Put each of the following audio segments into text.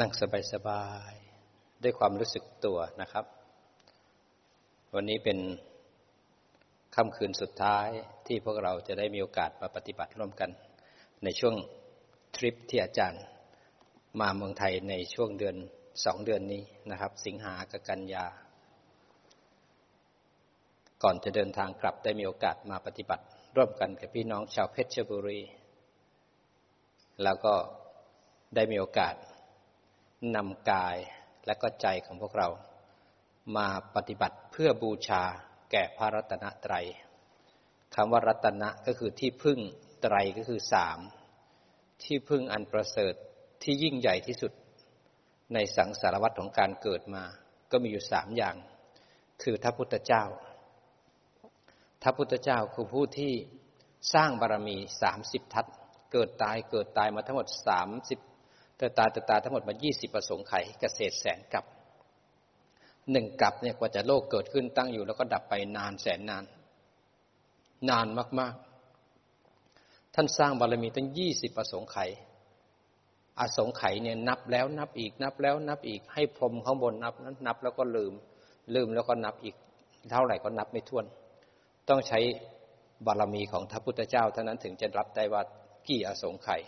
นั่งสบายๆด้วยความรู้สึกตัวนะครับ วันนี้เป็นค่ำคืนสุดท้ายที่พวกเราจะได้มีโอกาสมาปฏิบัติร่วมกัน ในช่วงทริปที่อาจารย์มาเมืองไทยในช่วงเดือนสองเดือนนี้นะครับ สิงหากับกันยา ก่อนจะเดินทางกลับได้มีโอกาสมาปฏิบัติ ร่วมกันกับพี่น้องชาวเพชรบุรี แล้วก็ได้มีโอกาส นำกายและก็ใจของพวกเรา มาปฏิบัติเพื่อบูชาแก่พระรัตนตรัยคำว่ารัตนะก็คือที่พึ่งไตรก็คือสามที่พึ่งอันประเสริฐที่ยิ่งใหญ่ที่สุด ในสังสารวัตรของการเกิดมา ก็มีอยู่สามอย่าง คือพระพุทธเจ้าพระพุทธเจ้าคือผู้ที่สร้างบารรมีสามสิบทัศเกิดตายเกิดตายมาทั้งหมดสามสิบ แต่ตาแต่ตาทั้งหมดมายี่สิบประสงค์ไขเกษตรแสนกับหนึ่งกับเนี่ยกว่าจะโลกเกิดขึ้นตั้งอยู่แล้วก็ดับไปนานแสนนาน นานมาก ๆ ท่านสร้างบารมีตั้งยี่สิบประสงค์ไขอสงไขเนี่ยนับแล้วนับอีกนับแล้วนับอีกให้พรมข้างบนนับนั้นนับแล้วก็ลืม ลืมแล้วก็นับอีก เท่าไหร่ก็นับไม่ถ้วน ต้องใช้บารมีของพระพุทธเจ้าเท่านั้นถึงจะรับได้ว่ากี่อสงไขย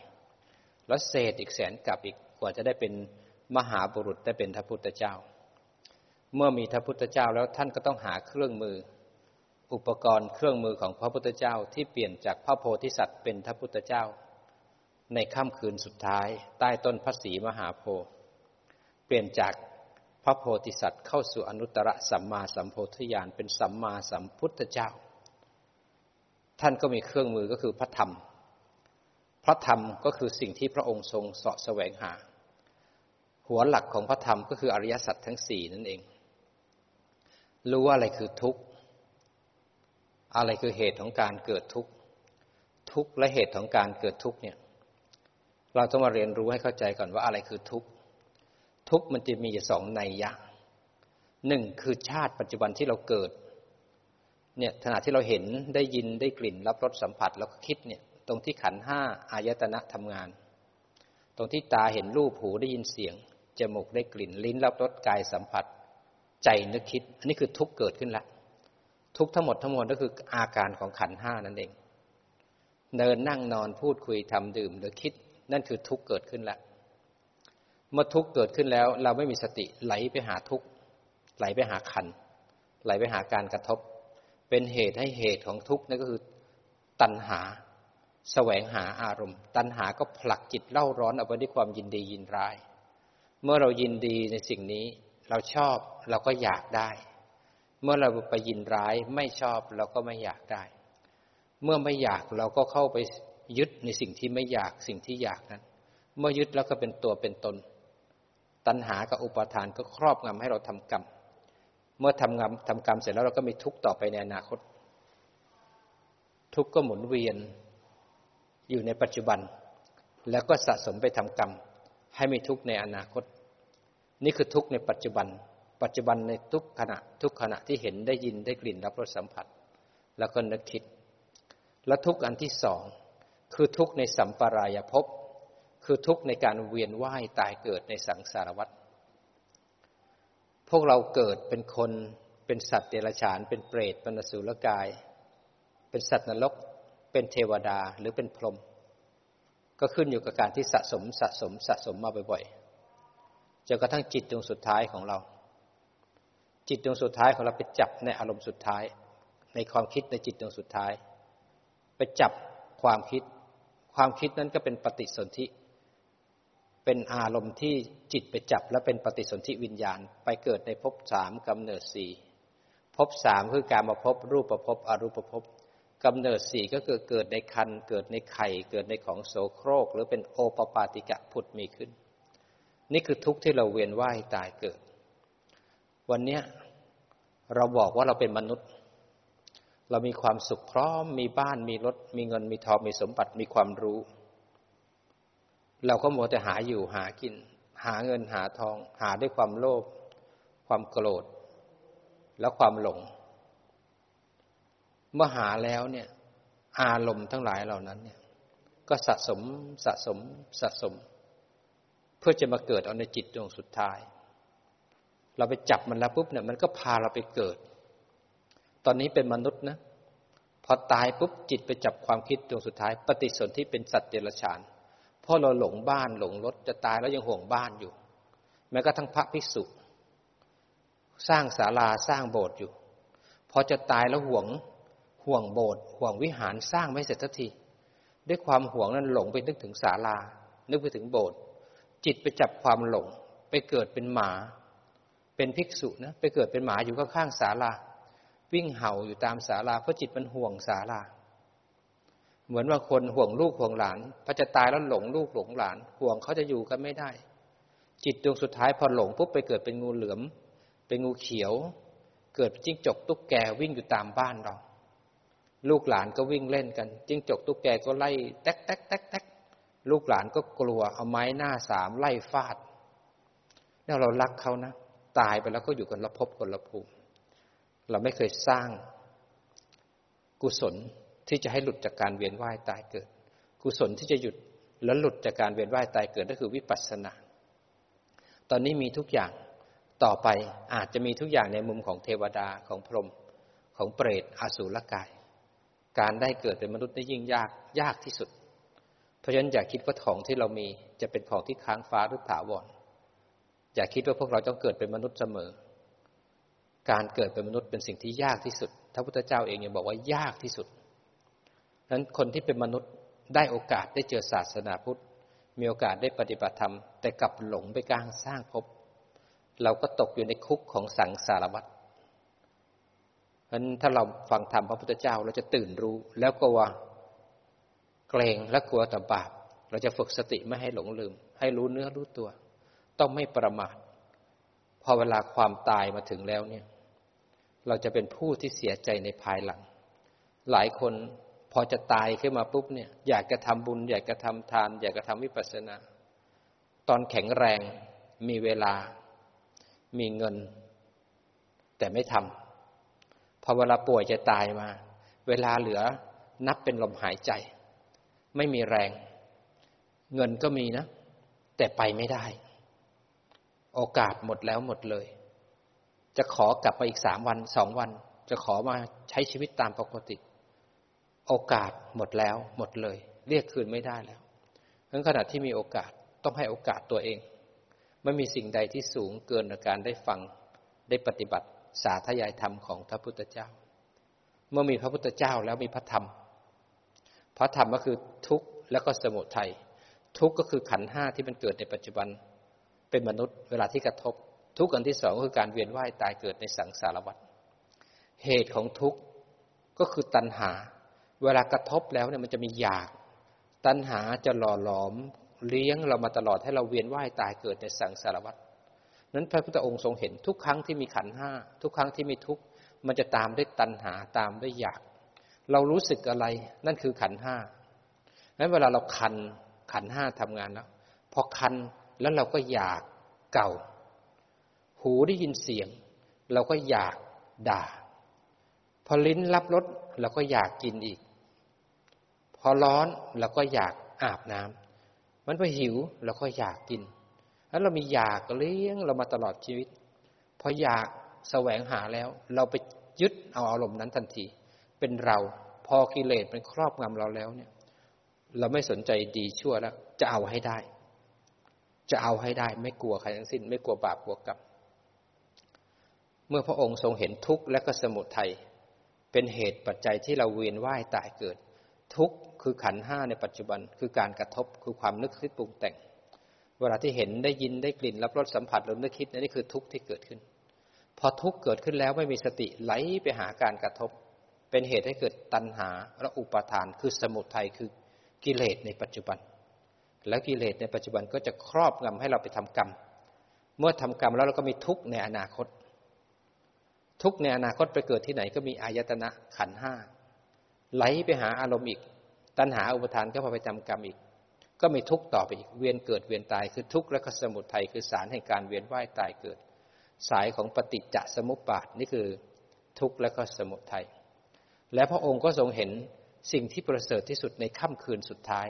แล้วเศษอีกแสนกับอีกกว่าจะได้เป็นมหาบุรุษได้เป็นพระพุทธเจ้า เมื่อมีพระพุทธเจ้าแล้วท่านก็ต้องหาเครื่องมือ อุปกรณ์เครื่องมือของพระพุทธเจ้าที่เปลี่ยนจากพระโพธิสัตว์เป็นพระพุทธเจ้า ในค่ำคืนสุดท้าย ใต้ต้นพระศรีมหาโพธิ์เปลี่ยนจากพระโพธิสัตว์เข้าสู่อนุตตรสัมมาสัมโพธิญาณเป็นสัมมาสัมพุทธเจ้า ท่านก็มีเครื่องมือก็คือพระธรรม พระธรรมก็คือสิ่งที่พระองค์ทรงเสาะแสวงหา หัวหลักของพระธรรมก็คืออริยสัจทั้งสี่นั่นเอง รู้ว่าอะไรคือทุกข์ อะไรคือเหตุของการเกิดทุกข์ ทุกข์และเหตุของการเกิดทุกข์เนี่ย เราต้องมาเรียนรู้ให้เข้าใจก่อนว่าอะไรคือทุกข์ ทุกข์มันจะมีสองในอย่างหนึ่งคือชาติปัจจุบันที่เราเกิด เนี่ยขณะที่เราเห็นได้ยินได้กลิ่นรับรสสัมผัสแล้วก็คิดเนี่ย ตรงที่ขันห้าอายตนะทำงาน ตรงที่ตาเห็นรูปหูได้ยินเสียง จมูกได้กลิ่น ลิ้นรับรสกายสัมผัส ใจนึกคิด อันนี้คือทุกเกิดขึ้นละ ทุกทั้งหมดทั้งมวลก็คืออาการของขันห้านั่นเอง เดินนั่งนอนพูดคุยทำดื่มหรือคิด นั่นคือทุกเกิดขึ้นแล้วเมื่อทุกเกิดขึ้นแล้ว เราไม่มีสติไหลไปหาทุกไหลไปหาขัน ไหลไปหาการกระทบ เป็นเหตุให้เหตุของทุกนั่นก็คือตัณหา แสวงหาอารมณ์ ตัณหาก็ผลักจิตเล่าร้อนเอาไว้ด้วยความยินดียินร้าย เมื่อเรายินดีในสิ่งนี้ เราชอบเราก็อยากได้ เมื่อเราไปยินร้ายไม่ชอบเราก็ไม่อยากได้ เมื่อไม่อยากเราก็เข้าไปยึดในสิ่งที่ไม่อยากสิ่งที่อยากนั้น เมื่อยึดแล้วก็เป็นตัวเป็นตน ตัณหากับอุปาทานก็ครอบงำให้เราทำกรรม เมื่อทำกรรมทำกรรมเสร็จแล้วเราก็มีทุกข์ต่อไปในอนาคต ทุกข์ก็หมุนเวียน อยู่ในปัจจุบัน แล้วก็สะสมไปทำกรรม ให้ม่ทุกข์ในอนาคต นี่คือทุกข์ในปัจจุบัน ปัจจุบันในทุกขณะทุกขณะที่เห็นได้ยินได้กลิ่นรับรสสัมผัส แล้วก็นึกคิด และทุกอันที่สองคือทุกในสัมปรายภพคือทุกในการเวียนว่ายตายเกิดในสังสารวัฏพวกเราเกิดเป็นคนเป็นสัตว์เดรัจฉาน เป็นเปรตเป็นอสุรกาย เป็นสัตว์นรก เป็นเทวดาหรือเป็นพรหมก็ขึ้นอยู่กับการที่สะสมสะสมสะสมมาบ่อยๆจนกระทั่งจิตดวงสุดท้ายของเรา จิตดวงสุดท้ายของเราไปจับในอารมณ์สุดท้าย ในความคิดในจิตดวงสุดท้าย ไปจับความคิด ความคิดนั้นก็เป็นปฏิสนธิเป็นอารมณ์ที่จิตไปจับและเป็นปฏิสนธิวิญญาณ ไปเกิดในภพสามกำเนิดสี่ภพสามคือการมาพบรูปประพบอรูปประพบ กำเนิดสี่ก็คือเกิดในคันเกิดในไข่ เกิดในของโสโครก หรือเป็นโอปปาติกะผุดมีขึ้น นี่คือทุกข์ที่เราเวียนว่ายตายเกิด วันนี้เราบอกว่าเราเป็นมนุษย์ เรามีความสุขพร้อม มีบ้านมีรถ มีเงินมีทองมีสมบัติมีความรู้ เราก็มัวแต่หาอยู่หากิน หาเงินหาทอง หาด้วยความโลภความโกรธ และความหลง เมื่อหาแล้วเนี่ย อารมณ์ทั้งหลายเหล่านั้นเนี่ย ก็สะสมสะสมสะสม เพื่อจะมาเกิดเอาในจิตดวงสุดท้าย เราไปจับมันแล้วปุ๊บเนี่ย มันก็พาเราไปเกิด ตอนนี้เป็นมนุษย์นะพอตายปุ๊บจิตไปจับความคิดดวงสุดท้าย ปฏิสนธิเป็นสัตว์เดรัจฉานเพราะเราหลงบ้านหลงรถจะตายแล้วยังห่วงบ้านอยู่ แม้กระทั่งพระภิกษุ สร้างศาลาสร้างโบสถ์อยู่พอจะตายแล้วห่วง ห่วงโบสถ์ห่วงวิหารสร้างไม่เสร็จสักทีด้วยความห่วงนั้นหลงไปนึกถึงศาลา นึกไปถึงโบสถ์จิตไปจับความหลง ไปเกิดเป็นหมา เป็นภิกษุนะไปเกิดเป็นหมาอยู่ข้างๆศาลา วิ่งเห่าอยู่ตามศาลาเพราะจิตมันห่วงศาลา เหมือนว่าคนห่วงลูกห่วงหลานพอจะตายแล้วหลงลูกหลงหลาน ห่วงเขาจะอยู่กันไม่ได้ จิตดวงสุดท้ายพอหลงปุ๊บไปเกิดเป็นงูเหลือม เป็นงูเขียว เกิดจิ้งจกตุ๊กแกวิ่งอยู่ตามบ้านเรา ลูกหลานก็วิ่งเล่นกันจิ้งจกตุ๊กแกก็ไล่แต๊กแต๊กแต๊กแต๊กลูกหลานก็กลัวเอาไม้หน้าสามไล่ฟาดเนี่ยเรารักเขานะ ตายไปแล้วก็อยู่กันละภพคนละภูมิ เราไม่เคยสร้างกุศลที่จะให้หลุดจากการเวียนว่ายตายเกิด กุศลที่จะหยุดแล้วหลุดจากการเวียนว่ายตายเกิดก็คือวิปัสสนา ตอนนี้มีทุกอย่างต่อไปอาจจะมีทุกอย่างในมุมของเทวดาของพรหมของเปรตอสูรกาย การได้เกิดเป็นมนุษย์ได้ยิ่งยากยากที่สุด เพราะฉะนั้นอย่าคิดว่าของที่เรามีจะเป็นของที่ค้างฟ้าหรือถาวร อย่าคิดว่าพวกเราต้องเกิดเป็นมนุษย์เสมอ การเกิดเป็นมนุษย์เป็นสิ่งที่ยากที่สุดพระพุทธเจ้าเองยังบอกว่ายากที่สุดนั้นคนที่เป็นมนุษย์ได้โอกาสได้เจอศาสนาพุทธ มีโอกาสได้ปฏิบัติธรรม แต่กลับหลงไปกลางสร้างภพเราก็ตกอยู่ในคุกของสังสารวัฏ เพราะนั้นถ้าเราฟังธรรมพระพุทธเจ้าเราจะตื่นรู้ แล้วก็ว่าเกรงและกลัวต่อบาป เราจะฝึกสติไม่ให้หลงลืม ให้รู้เนื้อรู้ตัว ต้องไม่ประมาทพอเวลาความตายมาถึงแล้วเนี่ย เราจะเป็นผู้ที่เสียใจในภายหลัง หลายคนพอจะตายขึ้นมาปุ๊บเนี่ย อยากจะทำบุญ อยากจะทำทาน อยากจะทำวิปัสสนา ตอนแข็งแรงมีเวลา มีเงิน แต่ไม่ทำ พอเวลาป่วยจะตายมา เวลาเหลือนับเป็นลมหายใจ ไม่มีแรง เงินก็มีนะ แต่ไปไม่ได้ โอกาสหมดแล้วหมดเลย จะขอกลับมาอีกสามวันสองวัน จะขอมาใช้ชีวิตตามปกติ โอกาสหมดแล้วหมดเลย เรียกคืนไม่ได้แล้วทั้งขณะที่มีโอกาสต้องให้โอกาสตัวเอง ไม่มีสิ่งใดที่สูงเกินการได้ฟังได้ปฏิบัติ สาธยายธรรมของพระพุทธเจ้า เมื่อมีพระพุทธเจ้าแล้วมีพระธรรม พระธรรมก็คือทุกข์แล้วก็สมุทัยทุกข์ก็คือขันห้าที่มันเกิดในปัจจุบันเป็นมนุษย์เวลาที่กระทบ ทุกข์อันที่สองก็คือการเวียนว่ายตายเกิดในสังสารวัฏเหตุของทุกข์ก็คือตัณหา เวลากระทบแล้วเนี่ยมันจะมีอยาก ตัณหาจะหล่อหลอมเลี้ยงเรามาตลอดให้เราเวียนว่ายตายเกิดในสังสารวัฏ นั้นพระพุทธองค์ทรงเห็นทุกครั้งที่มีขันห้าทุกครั้งที่มีทุกข์มันจะตามด้วยตัณหาตามด้วยอยาก เรารู้สึกอะไร นั่นคือขันห้างั้นเวลาเราคันขันห้าทำงานแล้วพอคันแล้วเราก็อยากเก่า หูได้ยินเสียง เราก็อยากด่า พอลิ้นรับรสเราก็อยากกินอีก พอร้อนเราก็อยากอาบน้ำมันพอหิวเราก็อยากกิน แล้วเรามีอยากเลี้ยงเรามาตลอดชีวิตพออยากแสวงหาแล้ว เราไปยึดเอาอารมณ์นั้นทันที เป็นเราพอกิเลสมันครอบงำเราแล้วเนี่ย เราไม่สนใจดีชั่วแล้ว จะเอาให้ได้ จะเอาให้ได้ ไม่กลัวใครทั้งสิ้น ไม่กลัวบาปกลัวกรรมเมื่อพระองค์ทรงเห็นทุกข์และก็สมุทัยเป็นเหตุปัจจัยที่เราเวียนว่ายตายเกิด ทุกข์คือขันห้าในปัจจุบันคือการกระทบคือความนึกคิดปรุงแต่ง เวลาที่เห็นได้ยินได้กลิ่นรับรสสัมผัสหรือนึกคิดนี่คือทุกข์ที่เกิดขึ้น พอทุกข์เกิดขึ้นแล้วไม่มีสติไหลไปหาการกระทบ เป็นเหตุให้เกิดตัณหาและอุปาทาน คือสมุทัยคือกิเลสในปัจจุบัน แล้วกิเลสในปัจจุบันก็จะครอบงำให้เราไปทำกรรม เมื่อทำกรรมแล้วเราก็มีทุกข์ในอนาคต ทุกข์ในอนาคตไปเกิดที่ไหนก็มีอายตนะขันห้าไหลไปหาอารมณ์อีก ตัณหาอุปทานก็พอไปทำกรรมอีก ก็มีทุกข์ต่อไปอีกเวียนเกิดเวียนตายคือทุกข์และก็สมุทัยคือสารแห่งการเวียนว่ายตายเกิด สายของปฏิจจสมุปบาทนี่คือทุกข์และก็สมุทัยและพระองค์ก็ทรงเห็นสิ่งที่ประเสริฐที่สุดในค่ำคืนสุดท้าย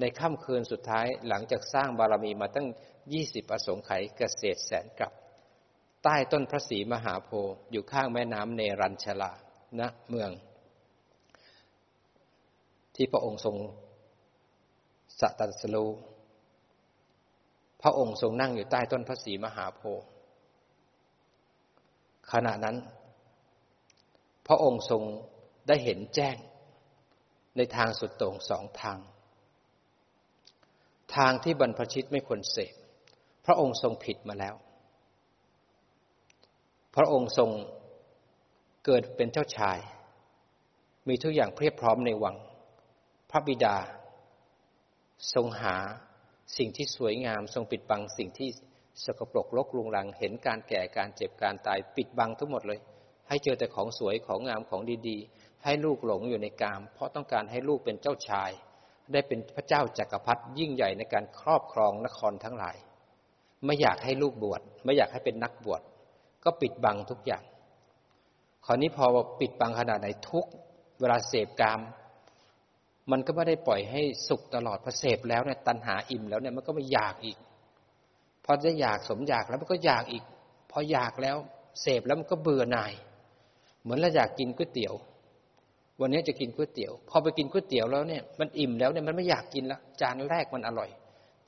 ในค่ำคืนสุดท้ายหลังจากสร้างบารมีมาตั้งยี่สิบอสงไขยเกษตรแสนกับใต้ต้นพระศรีมหาโพธิ์อยู่ข้างแม่น้ำเนรัญชลาณเมือง ที่พระองค์ทรง สัตัสลูพระองค์ทรงนั่งอยู่ใต้ต้นพระศรีมหาโพธิ์ขณะนั้น พระองค์ทรงได้เห็นแจ้ง ในทางสุดโต่งสองทาง ทางที่บรรพชิตไม่ควรเสพพระองค์ทรงผิดมาแล้ว พระองค์ทรงเกิดเป็นเจ้าชาย มีทุกอย่างเพียบพร้อมในวัง พระบิดา ทรงหาสิ่งที่สวยงาม ทรงปิดบังสิ่งที่สกปรกรกรุงรัง เห็นการแก่การเจ็บการตายปิดบังทั้งหมดเลย ให้เจอแต่ของสวยของงามของดีๆ ให้ลูกหลงอยู่ในกาม เพราะต้องการให้ลูกเป็นเจ้าชาย ได้เป็นพระเจ้าจากักรพรรดิยิ่งใหญ่ในการครอบครองนครทั้งหลาย ไม่อยากให้ลูกบวชไม่อยากให้เป็นนักบวชก็ปิดบังทุกอย่าง คราวนี้พอปิดบังขนาดไหนทุกเวลาเสพกาม มันก็ไม่ได้ปล่อยให้สุขตลอดพอเสพแล้วเนี่ยตัณหาอิ่มแล้วเนี่ยมันก็ไม่อยากอีก พอจะอยากสมอยากแล้วมันก็อยากอีก พออยากแล้วเสพแล้วมันก็เบื่อหน่าย เหมือนเราอยากกินก๋วยเตี๋ยว วันนี้จะกินก๋วยเตี๋ยว พอไปกินก๋วยเตี๋ยวแล้วเนี่ยมันอิ่มแล้วเนี่ยมันไม่อยากกินและจานแรกมันอร่อย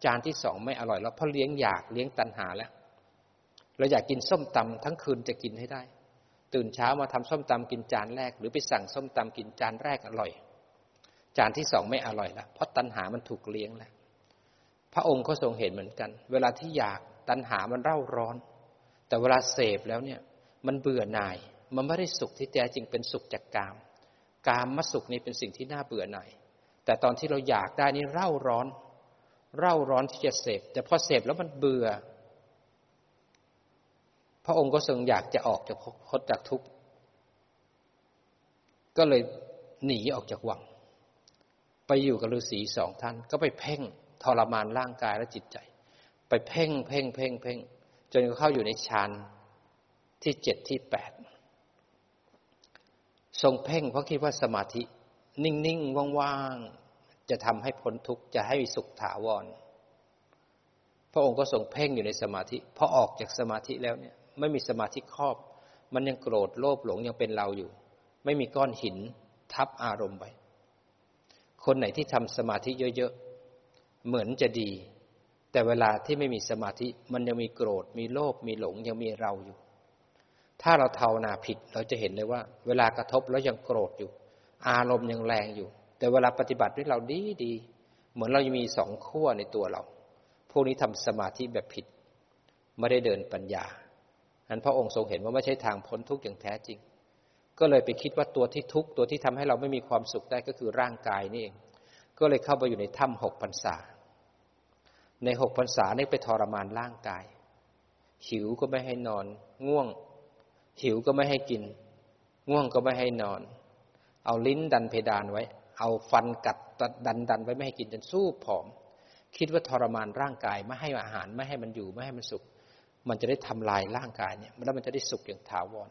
จานที่สองไม่อร่อยแล้วเพราะเลี้ยงอยากเลี้ยงตัณหาแล้ว เราอยากกินส้มตำทั้งคืนจะกินให้ได้ ตื่นเช้ามาทำส้มตำกินจานแรก หรือไปสั่งส้มตำกินจานแรกอร่อย จานที่สองไม่อร่อยละเพราะตัณหามันถูกเลี้ยงแล้วพระองค์ก็ทรงเห็นเหมือนกัน เวลาที่อยากตัณหามันเร่าร้อน แต่เวลาเสพแล้วเนี่ย มันเบื่อหน่าย มันไม่ได้สุขที่แท้จริงเป็นสุขจากกาม กามมาสุขนี่เป็นสิ่งที่น่าเบื่อหน่าย แต่ตอนที่เราอยากได้นี่เร่าร้อน เร่าร้อนที่จะเสพ แต่พอเสพแล้วมันเบื่อ พระองค์ก็ทรงอยากจะออกจากพดจากทุกข์ ก็เลยหนีออกจากวัง ไปอยู่กับฤาษีสองท่าน ก็ไปเพ่งทรมานร่างกายและจิตใจ ไปเพ่งเพ่งเพ่งเพ่งจนเข้าอยู่ในฌานที่เจ็ดที่แปดทรงเพ่งเพราะคิดว่าสมาธิ นิ่งๆว่างๆจะทำให้พ้นทุกข์จะให้สุขถาวร พระองค์ก็ทรงเพ่งอยู่ในสมาธิพอออกจากสมาธิแล้วเนี่ย ไม่มีสมาธิครอบ มันยังโกรธโลภหลงยังเป็นเราอยู่ ไม่มีก้อนหินทับอารมณ์ไป คนไหนที่ทำสมาธิเยอะๆ เหมือนจะดี แต่เวลาที่ไม่มีสมาธิมันยังมีโกรธ มีโลภมีหลงยังมีเราอยู่ ถ้าเราเทานาผิดเราจะเห็นเลยว่า เวลากระทบแล้วยังโกรธอยู่ อารมณ์ยังแรงอยู่ แต่เวลาปฏิบัติด้วยเราดีดี เหมือนเรายังมีสองขั้วในตัวเรา พวกนี้ทำสมาธิแบบผิด ไม่ได้เดินปัญญาอันพระองค์ทรงเห็นว่าไม่ใช่ทางพ้นทุกข์อย่างแท้จริง ก็เลยไปคิดว่าตัวที่ทุกข์ตัวที่ทำให้เราไม่มีความสุขได้ก็คือร่างกายนี่เอง ก็เลยเข้าไปอยู่ในถ้ำหกพรรษา ในหกพรรษาเนี่ยไปทรมานร่างกาย หิวก็ไม่ให้นอน ง่วง หิวก็ไม่ให้กิน ง่วงก็ไม่ให้นอน เอาลิ้นดันเพดานไว้ เอาฟันกัดดันดันไว้ไม่ให้กินจนสู้ผอม คิดว่าทรมานร่างกายไม่ให้อาหารไม่ให้มันอยู่ไม่ให้มันสุข มันจะได้ทำลายร่างกายเนี่ยแล้วมันจะได้สุขอย่างถาวร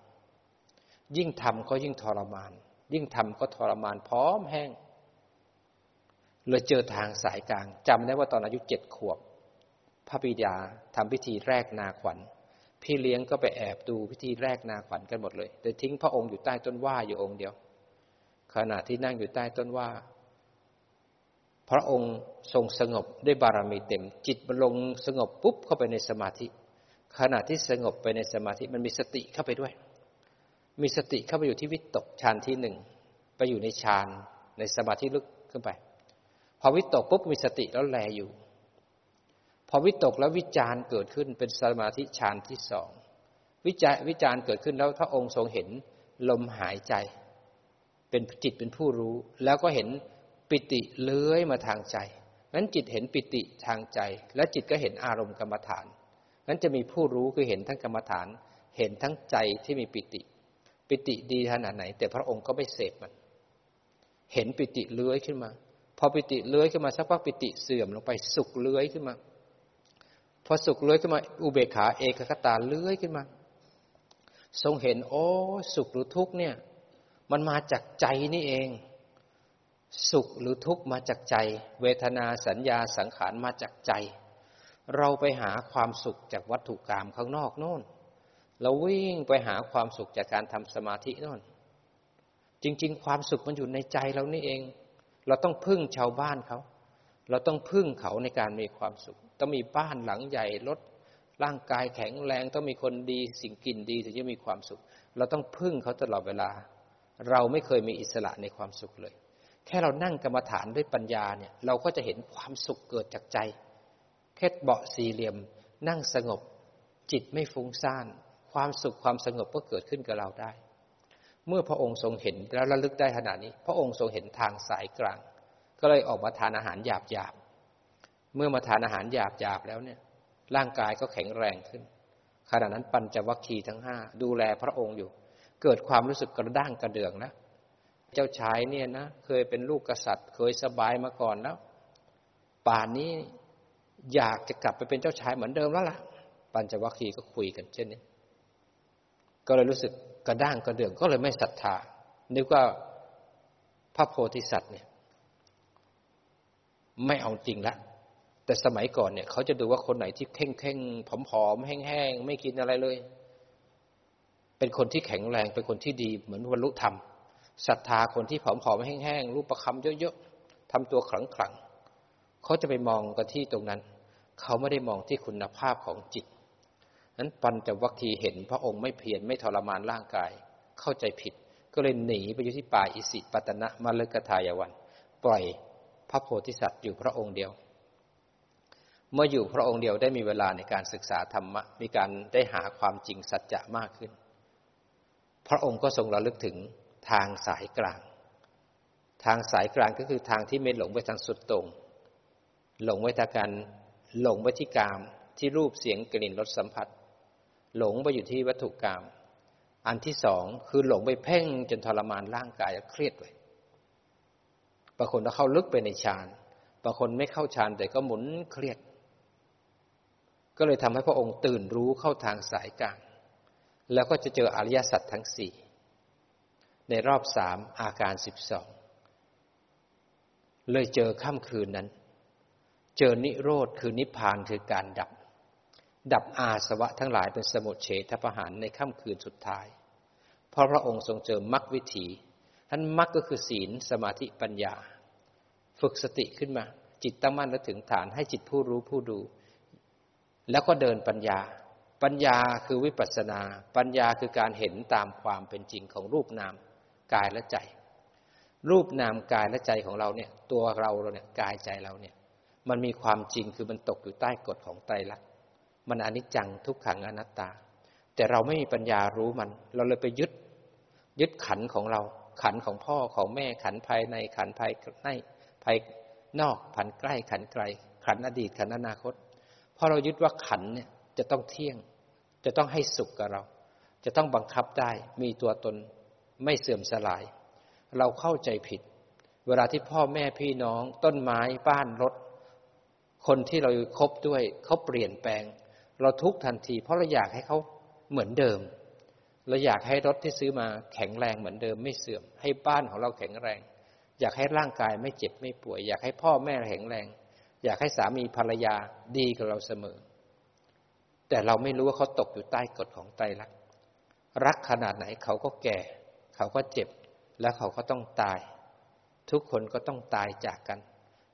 ยิ่งทำก็ยิ่งทรมาน ยิ่งทำก็ทรมานพร้อมแห้งเลยเจอทางสายกลางจำได้ว่าตอนอายุเจ็ดขวบ พระบิดาทำพิธีแรกนาขวัญ พี่เลี้ยงก็ไปแอบดูพิธีแรกนาขวัญกันหมดเลยแต่ทิ้งพระองค์อยู่ใต้ต้นว่าอยู่องค์เดียว ขณะที่นั่งอยู่ใต้ต้นว่า พระองค์ทรงสงบได้บารมีเต็ม จิตมันลงสงบปุ๊บเข้าไปในสมาธิ ขณะที่สงบไปในสมาธิมันมีสติเข้าไปด้วย มีสติเข้าไปอยู่ที่วิตกฌานที่หนึ่งไปอยู่ในฌานในสมาธิลึกขึ้นไป พอวิตกปุ๊บมีสติแล้วแลอยู่ พอวิตกแล้ววิจารเกิดขึ้นเป็นสมาธิฌานที่สองวิจารวิจารเกิดขึ้นแล้วพระองค์ทรงเห็นลมหายใจ เป็นจิตเป็นผู้รู้ แล้วก็เห็นปิติเลื้อยมาทางใจนั้นจิตเห็นปิติทางใจ และจิตก็เห็นอารมณ์กรรมฐานนั้นจะมีผู้รู้คือเห็นทั้งกรรมฐาน เห็นทั้งใจที่มีปิติ ปิติดีขนาดไหน แต่พระองค์ก็ไม่เสพมัน เห็นปิติเลื้อยขึ้นมา พอปิติเลื้อยขึ้นมาสักพักปิติเสื่อมลงไปสุขเลื้อยขึ้นมา พอสุขเลื้อยขึ้นมา อุเบกขาเอกคตาเลื้อยขึ้นมา ทรงเห็น โอ้สุขหรือทุกข์เนี่ย มันมาจากใจนี่เอง สุขหรือทุกข์มาจากใจ เวทนาสัญญาสังขารมาจากใจ เราไปหาความสุขจากวัตถุกรรมข้างนอกโน่น เราวิ่งไปหาความสุขจากการทำสมาธิโน่น จริง ๆ ความสุขมันอยู่ในใจเรานี่เอง เราต้องพึ่งชาวบ้านเขา เราต้องพึ่งเขาในการมีความสุข ต้องมีบ้านหลังใหญ่รถร่างกายแข็งแรงต้องมีคนดีสิ่งกินดีถึงจะมีความสุข เราต้องพึ่งเขาตลอดเวลา เราไม่เคยมีอิสระในความสุขเลย แค่เรานั่งกรรมฐานด้วยปัญญาเนี่ย เราก็จะเห็นความสุขเกิดจากใจแค่เบาะสี่เหลี่ยม นั่งสงบ จิตไม่ฟุ้งซ่าน ความสุขความสงบก็เกิดขึ้นกับเราได้ เมื่อพระองค์ทรงเห็นแล้วระลึกได้ขนาดนี้ พระองค์ทรงเห็นทางสายกลาง ก็เลยออกมาทานอาหารหยาบหยาบเมื่อมาทานอาหารหยาบหยาบแล้วเนี่ย ร่างกายก็แข็งแรงขึ้นขณะนั้นปัญจวัคคีย์ทั้งห้าดูแลพระองค์อยู่ เกิดความรู้สึกกระด้างกระเดืองนะเจ้าชายเนี่ยนะเคยเป็นลูกกษัตริย์ เคยสบายมาก่อนแล้ว ป่านนี้อยากจะกลับไปเป็นเจ้าชายเหมือนเดิมแล้วล่ะ ปัญจวัคคีย์ก็คุยกันเช่นนี้ ก็เลยรู้สึกกระด้างกระเดื่องก็เลยไม่ศรัทธา นึกว่าพระโพธิสัตว์เนี่ย ไม่เอาจริงละ แต่สมัยก่อนเนี่ย เขาจะดูว่าคนไหนที่เข่งเข่งผอมๆแห้งๆไม่กินอะไรเลย เป็นคนที่แข็งแรงเป็นคนที่ดีเหมือนวรรลุธรรมศรัทธาคนที่ผอมๆแห้งๆรูปประคำเยอะๆทำตัวขลังๆเขาจะไปมองกันที่ตรงนั้น เขาไม่ได้มองที่คุณภาพของจิต นั้นปัญจวัคคีย์เห็น พระองค์ไม่เพียรไม่ทรมานร่างกาย เข้าใจผิด ก็เลยหนีไปอยู่ที่ป่าอิสิปตนะมาเลกทายวัน ปล่อยพระโพธิสัตว์อยู่พระองค์เดียว เมื่ออยู่พระองค์เดียวได้มีเวลาในการศึกษาธรรมะ มีการได้หาความจริงสัจจะมากขึ้น พระองค์ก็ทรงระลึกถึงทางสายกลาง ทางสายกลางก็คือทางที่ไม่หลงไปทางสุดตรง หลงไว้ทางการหลงไปที่กามที่รูปเสียงกลิ่นรสสัมผัส หลงไปอยู่ที่วัตถุกรรม อันที่สองคือหลงไปเพ่งจนทรมานร่างกายเครียดเลยบางคนก็เข้าลึกไปในฌานบางคนไม่เข้าฌานแต่ก็หมุนเครียด ก็เลยทำให้พระองค์ตื่นรู้เข้าทางสายกลาง แล้วก็จะเจออริยสัจทั้งสี่ในรอบสามอาการสิบสองเลยเจอค่ำคืนนั้น เจอนิโรธคือนิพพานคือการดับ ดับอาสวะทั้งหลายเป็นสมุทเฉทประหารในค่ำคืนสุดท้าย เพราะพระองค์ทรงเจอมรรควิถีท่านมรรคก็คือศีลสมาธิปัญญา ฝึกสติขึ้นมา จิตตั้งมั่นและถึงฐานให้จิตผู้รู้ผู้ดู แล้วก็เดินปัญญา ปัญญาคือวิปัสสนา ปัญญาคือการเห็นตามความเป็นจริงของรูปนามกายและใจ รูปนามกายและใจของเราเนี่ย ตัวเราเราเนี่ยกายใจเราเนี่ย มันมีความจริงคือมันตกอยู่ใต้กฎของไตรลักษณ์ มันอนิจจังทุกขังอนัตตา แต่เราไม่มีปัญญารู้มัน เราเลยไปยึด ยึดขันของเรา ขันของพ่อของแม่ขันภายในขันภายในภายนอกขันใกล้ขันไกล ขันอดีตขันอนาคตเพราะเรายึดว่าขันเนี่ยจะต้องเที่ยง จะต้องให้สุขกับเรา จะต้องบังคับได้มีตัวตนไม่เสื่อมสลาย เราเข้าใจผิด เวลาที่พ่อแม่พี่น้อง ต้นไม้บ้านรถ คนที่เราคบด้วยเขาเปลี่ยนแปลง เราทุกทันที เพราะเราอยากให้เขาเหมือนเดิม เราอยากให้รถที่ซื้อมาแข็งแรงเหมือนเดิมไม่เสื่อม ให้บ้านของเราแข็งแรง อยากให้ร่างกายไม่เจ็บไม่ป่วย อยากให้พ่อแม่แข็งแรง อยากให้สามีภรรยาดีกับเราเสมอ แต่เราไม่รู้ว่าเขาตกอยู่ใต้กฎของไตรลักษณ์รักขนาดไหนเขาก็แก่ เขาก็เจ็บ แล้วเขาก็ต้องตาย ทุกคนก็ต้องตายจากกัน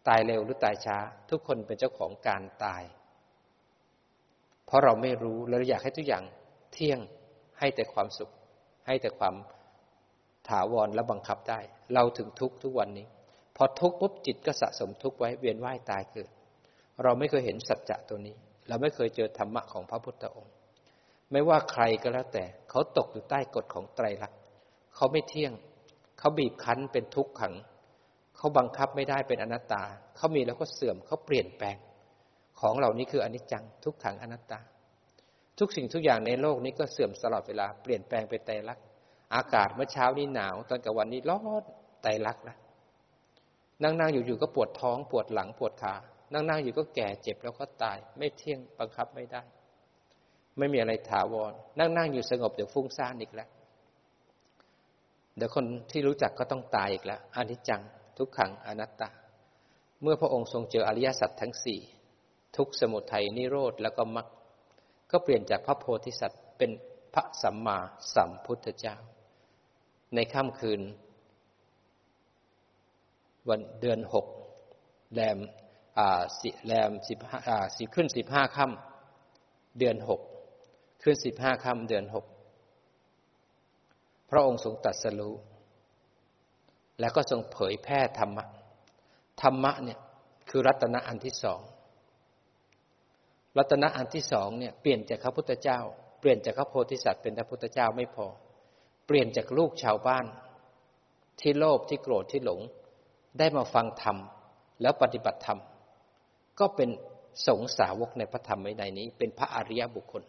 ตายเร็วหรือตายช้า ทุกคนเป็นเจ้าของการตาย เพราะเราไม่รู้เราอยากให้ทุกอย่างเที่ยงให้แต่ความสุข ให้แต่ความถาวรและบังคับได้ เราถึงทุกทุกวันนี้ พอทุกปุ๊บจิตก็สะสมทุกไว้เวียนว่ายตายเกิด เราไม่เคยเห็นสัจจะตัวนี้ เราไม่เคยเจอธรรมะของพระพุทธองค์ ไม่ว่าใครก็แล้วแต่ เขาตกอยู่ใต้กฎของไตรลักษณ์เขาไม่เที่ยง เขาบีบคั้นเป็นทุกข์ขัง เขาบังคับไม่ได้เป็นอนัตตา เขามีแล้วก็เสื่อมเขาเปลี่ยนแปลง ของเหล่านี้คืออนิจจังทุกขังอนัตตา ทุกสิ่งทุกอย่างในโลกนี้ก็เสื่อมตลอดเวลาเปลี่ยนแปลงเป็นไตรลักษ์อากาศเมื่อเช้านี้หนาว ตอนกลางวันนี้ร้อนไตรักษณ์ล้วนั่งนั่งอยู่ๆก็ปวดท้อง ปวดหลังปวดขา นั่งนั่งอยู่ก็แก่เจ็บแล้วก็ตาย ไม่เที่ยงบังคับไม่ได้ ไม่มีอะไรถาวร นั่งนั่งอยู่สงบเดี๋ยวฟุ้งซ่านอีกแล้วเดี๋ยวคนที่รู้จักก็ต้องตายอีกแล้วอนิจจัง ทุกขังอนัตตา เมื่อพระองค์ทรงเจออริยสัจทั้งสี่ ทุกสมุทัยนิโรธแล้วก็มรรคก็เปลี่ยนจากพระโพธิสัตว์เป็นพระสัมมาสัมพุทธเจ้า ในค่ำคืน วันเดือนหกแรมสิแรมสิบห้าสิขึ้นสิบห้าค่ำเดือนหกขึ้นสิบห้าค่ำเดือนหกพระองค์ทรงตัดสรู้แล้วก็ทรงเผยแพร่ธรรมะ ธรรมะเนี่ยคือรัตนะอันที่สอง รัตนะอันที่สองเนี่ยเปลี่ยนจากพระพุทธเจ้า เปลี่ยนจากพระโพธิสัตว์เป็นพระพุทธเจ้าไม่พอ เปลี่ยนจากลูกชาวบ้าน ที่โลภที่โกรธที่หลง ได้มาฟังธรรม แล้วปฏิบัติธรรม ก็เป็นสงสาวกในพระธรรมในนี้ เป็นพระอริยบุคคล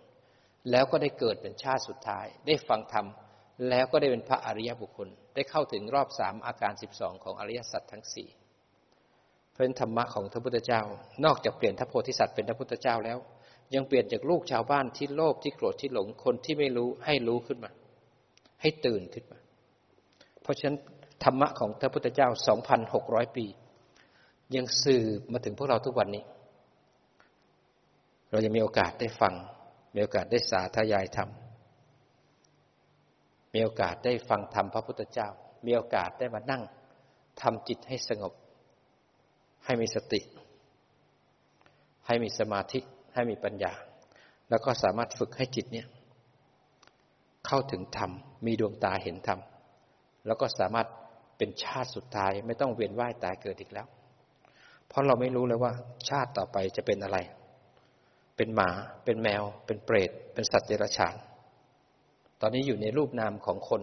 แล้วก็ได้เกิดเป็นชาติสุดท้าย ได้ฟังธรรม แล้วก็ได้เป็นพระอริยบุคคล ได้เข้าถึงรอบสามอาการสิบสองของอริยสัจทั้งสี่ ราะธรรมะของพระพุทธเจ้า นอกจากเปลี่ยนพระโพธิสัตว์เป็นพระพุทธเจ้าแล้ว ยังเปลี่ยนจากลูกชาวบ้านที่โลภที่โกรธที่หลงคนที่ไม่รู้ให้รู้ขึ้นมา ให้ตื่นขึ้นมา เพราะฉะนั้นธรรมะของพระพุทธเจ้าสองพันหกร้อยปี ยังสืบมาถึงพวกเราทุกวันนี้ เรายังมีโอกาสได้ฟัง มีโอกาสได้สาธยายธรรม มีโอกาสได้ฟังธรรมพระพุทธเจ้า มีโอกาสได้มานั่งทำจิตให้สงบ ให้มีสติ ให้มีสมาธิ ให้มีปัญญา แล้วก็สามารถฝึกให้จิตเนี่ย เข้าถึงธรรม มีดวงตาเห็นธรรม แล้วก็สามารถเป็นชาติสุดท้าย ไม่ต้องเวียนว่ายตายเกิดอีกแล้ว เพราะเราไม่รู้เลยว่า ชาติต่อไปจะเป็นอะไร เป็นหมา เป็นแมว เป็นเปรต เป็นสัตว์เดรัจฉาน ตอนนี้อยู่ในรูปนามของคน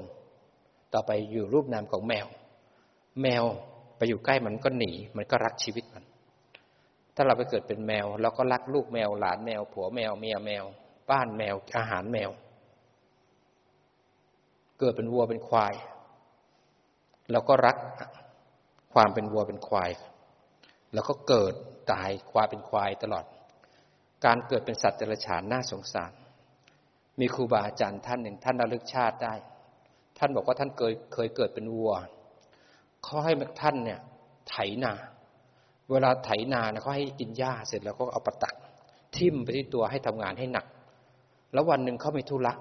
ต่อไปอยู่รูปนามของแมว แมว ไปอยู่ใกล้มันก็หนี มันก็รักชีวิตมัน ถ้าเราไปเกิดเป็นแมวเราก็รักลูกแมว หลานแมว ผัวแมว เมียแมว บ้านแมว อาหารแมว เกิดเป็นวัวเป็นควายเราก็รักความเป็นวัวเป็นควาย แล้วก็เกิดตายควายเป็นควายตลอด การเกิดเป็นสัตว์เดรัจฉานน่าสงสาร มีครูบาอาจารย์ท่านหนึ่งท่านระลึกชาติได้ ท่านบอกว่าท่านเคยเคยเกิดเป็นวัว เขาให้ท่านเนี่ยไถนา เวลาไถนาเนี่ยเขาให้กินหญ้าเสร็จแล้วก็เอาประตัก ทิ่มไปที่ตัวให้ทำงานให้หนัก แล้ววันหนึ่งเขาไม่ทุระ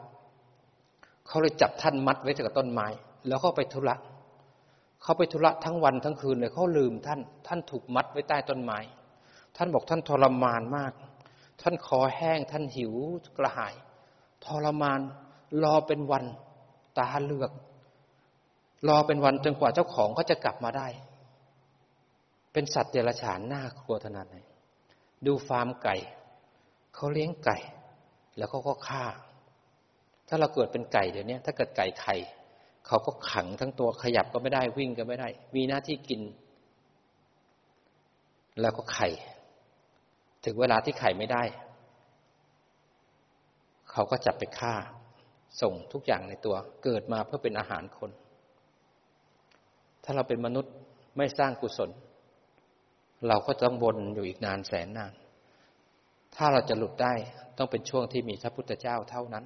เขาเลยจับท่านมัดไว้กับต้นไม้ แล้วก็ไปทุระเขาไปทุระทั้งวันทั้งคืนเลยเขาลืมท่าน ท่านถูกมัดไว้ใต้ต้นไม้ ท่านบอกท่านทรมานมาก ท่านคอแห้ง ท่านหิวกระหาย ทรมานรอเป็นวัน ตาเลือก รอเป็นวันจนกว่าเจ้าของเขาจะกลับมาได้ เป็นสัตว์เดรัจฉานน่ากลัวขนาดไหนดูฟาร์มไก่เขาเลี้ยงไก่ แล้วเขาก็ฆ่า ถ้าเราเกิดเป็นไก่เดี๋ยวนี้ถ้าเกิดไก่ไข่เขาก็ขังทั้งตัวขยับก็ไม่ได้วิ่งก็ไม่ได้ มีหน้าที่กิน แล้วก็ไข่ ถึงเวลาที่ไข่ไม่ได้ เขาก็จับไปฆ่า ส่งทุกอย่างในตัว เกิดมาเพื่อเป็นอาหารคน ถ้าเราเป็นมนุษย์ไม่สร้างกุศล เราก็ต้องวนอยู่อีกนานแสนนาน ถ้าเราจะหลุดได้ต้องเป็นช่วงที่มีพระพุทธเจ้าเท่านั้น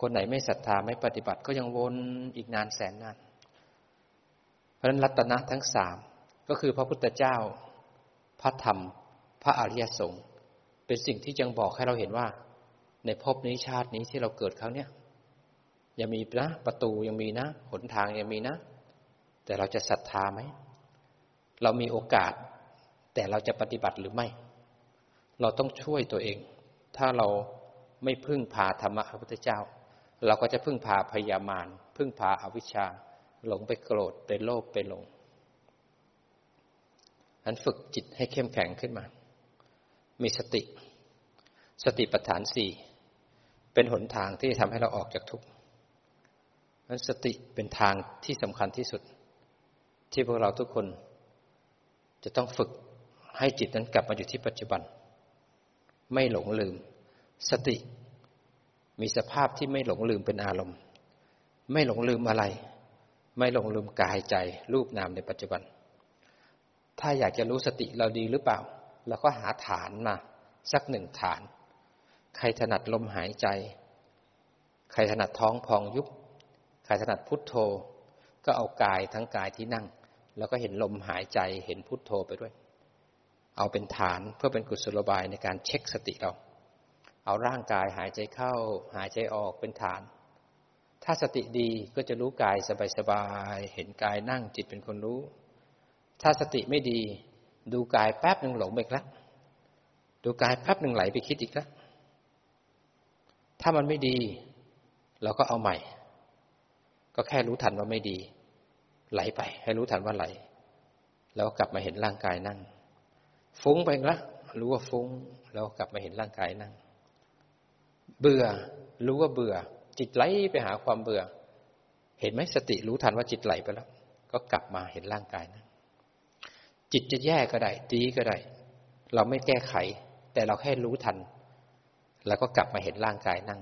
คนไหนไม่ศรัทธาไม่ปฏิบัติก็ยังวนอีกนานแสนนาน เพราะนั้นรัตนะทั้งสามก็คือพระพุทธเจ้า พระธรรม พระอริยสงฆ์เป็นสิ่งที่ยังบอกให้เราเห็นว่า ในภพนี้ชาตินี้ที่เราเกิดครั้งเนี้ยยังมีนะประตูยังมีนะหนทางยังมีนะ แต่เราจะศรัทธาไหม เรามีโอกาส แต่เราจะปฏิบัติหรือไม่ เราต้องช่วยตัวเอง ถ้าเราไม่พึ่งพาธรรมะพระพุทธเจ้า เราก็จะพึ่งพาพยามารพึ่งพาอาวิชชา หลงไปโกรธไปโลภไปหลงนั้นฝึกจิตให้เข้มแข็งขึ้นมา มีสติ สติปัฏฐานสี่เป็นหนทางที่ทำให้เราออกจากทุกข์นั้นสติเป็นทางที่สำคัญที่สุด ที่พวกเราทุกคนจะต้องฝึกให้จิตนั้นกลับมาอยู่ที่ปัจจุบัน ไม่หลงลืม สติ มีสภาพที่ไม่หลงลืมเป็นอารมณ์ ไม่หลงลืมอะไร ไม่หลงลืมกายใจรูปนามในปัจจุบัน ถ้าอยากจะรู้สติเราดีหรือเปล่า เราก็หาฐานมา สักหนึ่งฐาน ใครถนัดลมหายใจ ใครถนัดท้องพองยุบ ใครถนัดพุทโธ ก็เอากายทั้งกายที่นั่ง แล้วก็เห็นลมหายใจเห็นพุทโธไปด้วย เอาเป็นฐานเพื่อเป็นกุศโลบายในการเช็คสติเรา เอาร่างกายหายใจเข้า หายใจออกเป็นฐาน ถ้าสติดีก็จะรู้กายสบายๆเห็นกายนั่งจิตเป็นคนรู้ ถ้าสติไม่ดีดูกายแป๊บหนึ่งหลงไปแล้วดูกายแป๊บหนึ่งไหลไปคิดอีกแล้วถ้ามันไม่ดี เราก็เอาใหม่ ก็แค่รู้ทันว่าไม่ดี ไหลไป ให้รู้ทันว่าไหล แล้วกลับมาเห็นร่างกายนั่ง ฟุ้งไปละรู้ว่าฟุ้ง แล้วกลับมาเห็นร่างกายนั่ง เบื่อ รู้ว่าเบื่อ จิตไหลไปหาความเบื่อ เห็นไหมสติรู้ทันว่าจิตไหลไปแล้ว ก็กลับมาเห็นร่างกายนั่ง จิตจะแย่ก็ได้ดีก็ได้ เราไม่แก้ไข แต่เราแค่รู้ทัน แล้วก็กลับมาเห็นร่างกายนั่ง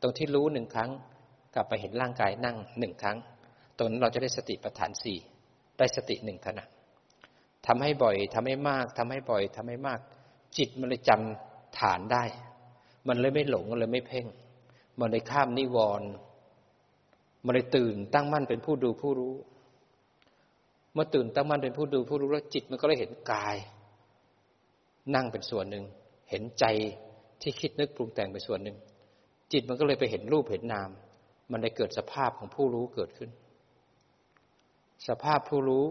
ตรงที่รู้หนึ่งครั้ง กลับมาเห็นร่างกายนั่งหนึ่งครั้ง ตรงนั้นเราจะได้สติปัฏฐานสี่ได้สติหนึ่งขณะทำให้บ่อยทำให้มากทำให้บ่อยทำให้มาก จิตมันเลยจำฐานได้ มันเลยไม่หลงมันเลยไม่เพ่ง มันเลยข้ามนิวรณ์มันเลยตื่นตั้งมั่นเป็นผู้ดูผู้รู้ เมื่อตื่นตั้งมั่นเป็นผู้ดูผู้รู้แล้วจิตมันก็เลยเห็นกาย นั่งเป็นส่วนหนึ่ง เห็นใจที่คิดนึกปรุงแต่งไปส่วนหนึ่ง จิตมันก็เลยไปเห็นรูปเห็นนาม มันได้เกิดสภาพของผู้รู้เกิดขึ้น สภาพผู้รู้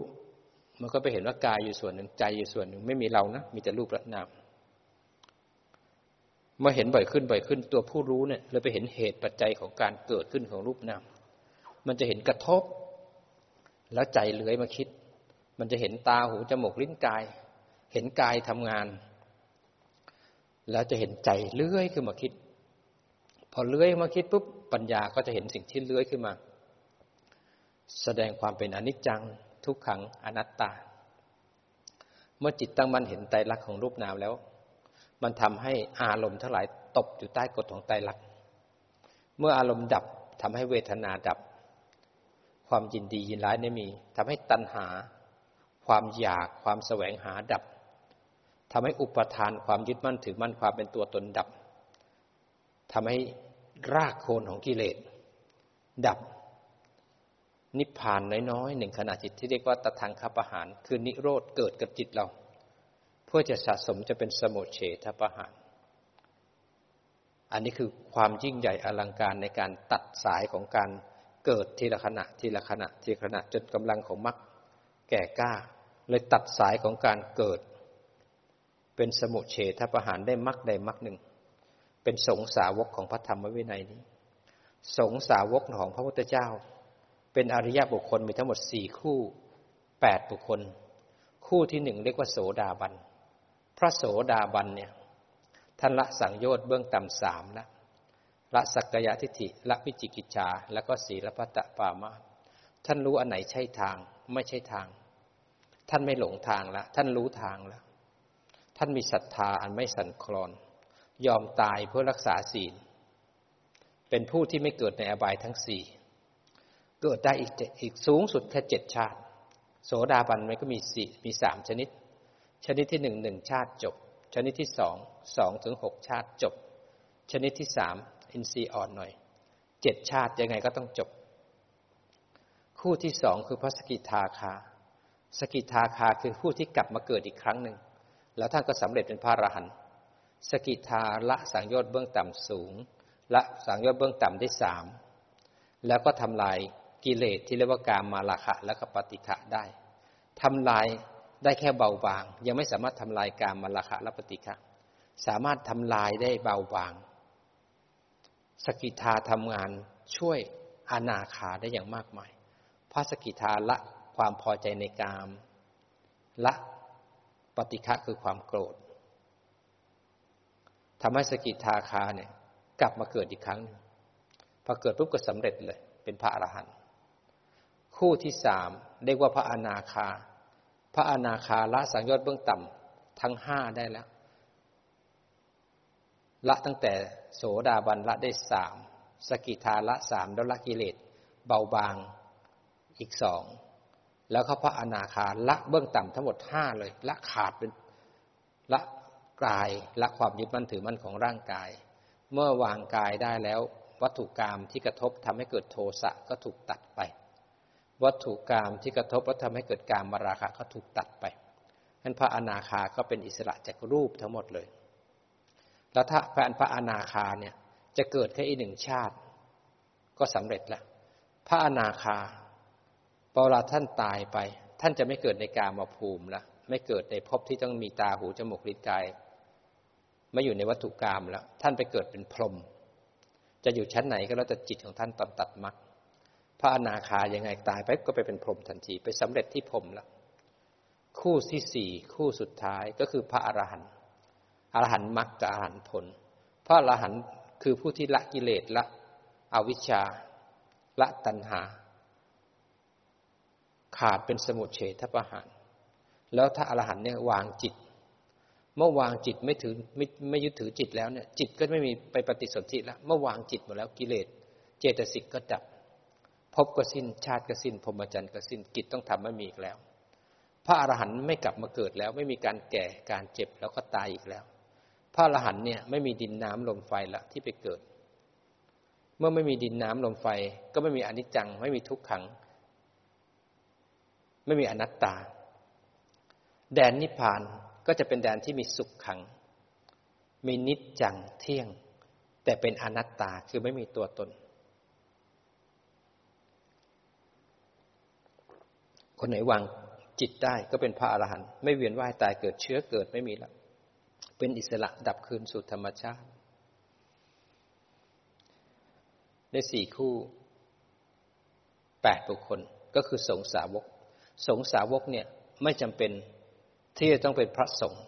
มันก็ไปเห็นว่ากายอยู่ส่วนหนึ่งใจอยู่ส่วนหนึ่งไม่มีเรานะมีแต่รูปและนามเมื่อเห็นบ่อยขึ้นบ่อยขึ้นตัวผู้รู้เนี่ยเลยไปเห็นเหตุปัจจัยของการเกิดขึ้นของรูปนามมันจะเห็นกระทบ แล้วใจเลื้อยมาคิด มันจะเห็นตาหูจมูกลิ้นกาย เห็นกายทำงาน แล้วจะเห็นใจเลื้อยขึ้นมาคิด พอเลื้อยมาคิดปุ๊บปัญญาก็จะเห็นสิ่งที่เลื้อยขึ้นมา แสดงความเป็นอนิจจัง ทุกขังอนัตตา เมื่อจิตตั้งมั่นเห็นไตรลักษณ์ของรูปนามแล้ว มันทำให้อารมณ์ทั้งหลายตกอยู่ใต้กฎของไตรลักษณ์เมื่ออารมณ์ดับทำให้เวทนาดับ ความยินดียินร้ายไม่มีทำให้ตัณหา ความอยากความแสวงหาดับทำให้อุปทานความยึดมั่นถือมั่นความเป็นตัวตนดับทำให้รากโคนของกิเลสดับ นิพพานน้อยๆหนึ่งขณะจิตที่เรียกว่าตะทางคประหาร คือนิโรธเกิดกับจิตเรา เพื่อจะสะสมจะเป็นสมุเฉทประหาร อันนี้คือความยิ่งใหญ่อลังการในการตัดสายของการเกิดทีละขณะทีละขณะทีละขณะจนกำลังของมรรคแก่กล้า เลยตัดสายของการเกิด เป็นสมุเฉทประหารได้มักใดมักหนึ่ง เป็นสงสาวกของพระธรรมวินัยนี้ สงสาวกของพระพุทธเจ้า เป็นอริยบุคคลมีทั้งหมดสี่คู่แปดบุคคล คู่ที่หนึ่งเรียกว่าโสดาบัน พระโสดาบันเนี่ยท่านละสังโยชน์เบื้องต่ำสามละละสักกายทิฏฐิละวิจิกิจชาแล้วก็ศีลพัตะปามาท่านรู้อันไหนใช่ทางไม่ใช่ทาง ท่านไม่หลงทางละท่านรู้ทางแล้วท่านมีศรัทธาอันไม่สั่นคลอน ยอมตายเพื่อรักษาศีล เป็นผู้ที่ไม่เกิดในอบายทั้งสี่ เกิดได้อีกอีกสูงสุดแค่เจ็ดชาติ โสดาบันมันก็มีสี่มีสามชนิด ชนิดที่หนึ่งหนึ่งชาติจบ ชนิดที่สองสองถึงหกชาติจบ ชนิดที่สามอินทรีย์อ่อนหน่อยเจ็ดชาติยังไงก็ต้องจบ คู่ที่สองคือพระสกิทาคา สกิทาคาคือผู้ที่กลับมาเกิดอีกครั้งหนึ่ง แล้วท่านก็สำเร็จเป็นพระอรหันต์สกิทาละสังโยชน์เบื้องต่ำสูงละสังโยชน์เบื้องต่ำได้สามแล้วก็ทำลาย กิเลสที่เรียกว่าการมาลาคะและก็ปฏิฆะได้ทำลายได้แค่เบาบาง ยังไม่สามารถทำลายการมาลาคะและปฏิฆะสามารถทำลายได้เบาบาง สกิทาทำงานช่วยอนาคาได้อย่างมากมายพระสกิทาละความพอใจในกาม ละปฏิฆะคือความโกรธทำให้สกิทาคาเนี่ยกลับมาเกิดอีกครั้งพอเกิดปุ๊บก็สำเร็จเลย เป็นพระอรหันต์ คู่ที่สามเรียกว่าพระอนาคา พระอนาคาละสังยชน์เบื้องต่ำทั้งห้าได้แล้ว ละตั้งแต่โสดาบันละได้สามสกิทาละสามแล้วละกิเลสเบาบางอีกสองแล้วเขาพระอนาคาละเบื้องต่ำทั้งหมดห้าเลย ละขาดเป็นละกายละความยึดมั่นถือมั่นของร่างกาย เมื่อวางกายได้แล้ววัตถุกรรมที่กระทบทำให้เกิดโทสะก็ถูกตัดไป วัตถุกรรมที่กระทบแล้วทำให้เกิดการมาราคะก็ถูกตัดไปนั้นพระอนาคาก็เป็นอิสระจากรูปทั้งหมดเลย แล้วถ้าพระพระอนาคาเนี่ยจะเกิดแค่อีกหนึ่งชาติ ก็สำเร็จล้วพระอนาคาพอเวลาท่านตายไป ท่านจะไม่เกิดในกามาภูมิแล้วไม่เกิดในภพที่ต้องมีตาหูจมูกลิ้นกายไม่อยู่ในวัตถุกรรมแล้ว ท่านไปเกิดเป็นพรหมจะอยู่ชั้นไหนก็แล้วแต่จิตของท่านตอนตัดมรรค พระอนาคายังไงตายไปก็ไปเป็นพรหมทันทีไปสำเร็จที่พรหมแล้วคู่ที่สี่คู่สุดท้ายก็คือพระอรหันต์อรหันต์มรรคกับอรหันต์ผล พระอรหันต์คือผู้ที่ละกิเลสละอวิชชาละตัณหา ขาดเป็นสมุทเฉทประหาร แล้วถ้าอรหันต์เนี่ยวางจิต เมื่อวางจิตไม่ถือไม่ไม่ยึดถือจิตแล้วเนี่ยจิตก็ไม่มีไปปฏิสนธิแล้วเมื่อวางจิตหมดแล้วกิเลส เจตสิกก็ดับ พบก็สิ้นชาติก็สิ้นพรหมจรรย์ก็สิ้นกิจต้องทำไม่มีอีกแล้ว พระอรหันต์ไม่กลับมาเกิดแล้ว ไม่มีการแก่การเจ็บแล้วก็ตายอีกแล้ว พระอรหันต์เนี่ยไม่มีดินน้ำลมไฟละที่ไปเกิด เมื่อไม่มีดินน้ำลมไฟ ก็ไม่มีอนิจจัง ไม่มีทุกขัง ไม่มีอนัตตา แดนนิพพานก็จะเป็นแดนที่มีสุขขัง มีนิจจังเที่ยง แต่เป็นอนัตตาคือไม่มีตัวตน คนไหนวางจิตได้ก็เป็นพระอรหันต์ไม่เวียนว่ายตายเกิดเชื้อเกิดไม่มีแล้ว เป็นอิสระดับคืนสู่ธรรมชาติ ในสี่คู่แปดบุคคลก็คือสงสาวก สงสาวกเนี่ยไม่จำเป็นที่จะต้องเป็นพระสงฆ์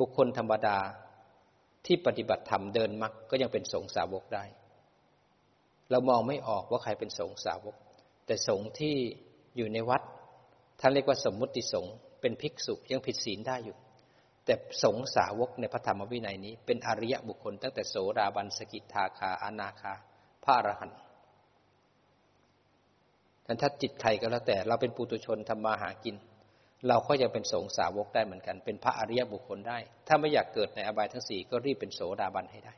บุคคลธรรมดาที่ปฏิบัติธรรมเดินมรรคก็ยังเป็นสงสาวกได้ เรามองไม่ออกว่าใครเป็นสงสาวก แต่สงที่อยู่ในวัด ท่านเรียกว่าสมมุติสงฆ์เป็นภิกษุยังผิดศีลได้อยู่ แต่สงสาวกในพระธรรมวินัยนี้ เป็นอริยบุคคล ตั้งแต่โสดาบันสกิทาคาอนาคาพระอรหันต์ท่านถ้าจิตใครก็แล้วแต่เราเป็นปุตุชนทำมาหากิน เราก็ยังเป็นสงสาวกได้เหมือนกัน เป็นพระอริยบุคคลได้ ถ้าไม่อยากเกิดในอบายทั้งสี่ก็รีบเป็นโสดาบันให้ได้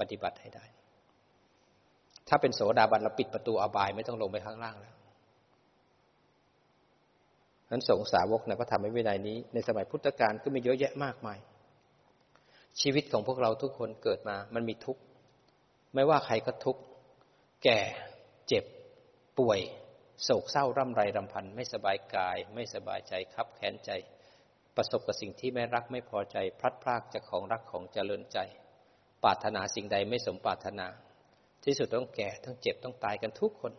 ปฏิบัติให้ได้ ถ้าเป็นโสดาบันเราปิดประตูอบายไม่ต้องลงไปข้างล่างแล้ว นั้นสงสาวกในพระธรรมวินัยนี้ ในสมัยพุทธกาลก็มีเยอะแยะมากมาย ชีวิตของพวกเราทุกคนเกิดมา มันมีทุกข์ ไม่ว่าใครก็ทุกข์ แก่ เจ็บ ป่วย โศกเศร้าร่ำไรรำพัน ไม่สบายกาย ไม่สบายใจคับแค้นใจ ประสบกับสิ่งที่ไม่รักไม่พอใจ พลัดพรากจากของรักของเจริญใจ ปรารถนาสิ่งใดไม่สมปรารถนา ที่สุดต้องแก่ ต้องเจ็บ ต้องตายกันทุกคน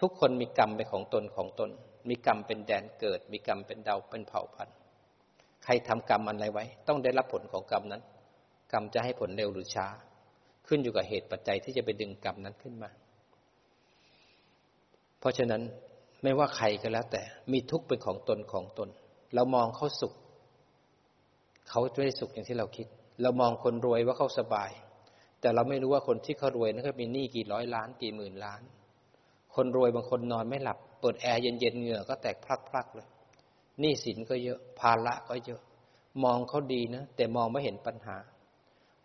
ทุกคนมีกรรมเป็นของตนของตน มีกรรมเป็นแดนเกิด มีกรรมเป็นดาวเป็นเผ่าพันธุ์ ใครทำกรรมอะไรไว้ ต้องได้รับผลของกรรมนั้น กรรมจะให้ผลเร็วหรือช้า ขึ้นอยู่กับเหตุปัจจัยที่จะไปดึงกรรมนั้นขึ้นมา เพราะฉะนั้นไม่ว่าใครก็แล้ว แต่มีทุกข์เป็นของตนของตน เรามองเขาสุข เขาไม่ได้สุขอย่างที่เราคิด เรามองคนรวยว่าเขาสบาย แต่เราไม่รู้ว่าคนที่เขารวยนั้นก็มีหนี้กี่ร้อยล้านกี่หมื่นล้าน คนรวยบางคนนอนไม่หลับ เปิดแอร์เย็นๆเหงื่อก็แตกพลักๆเลยหนี้สินก็เยอะภาระก็เยอะ มองเขาดีนะ แต่มองไม่เห็นปัญหา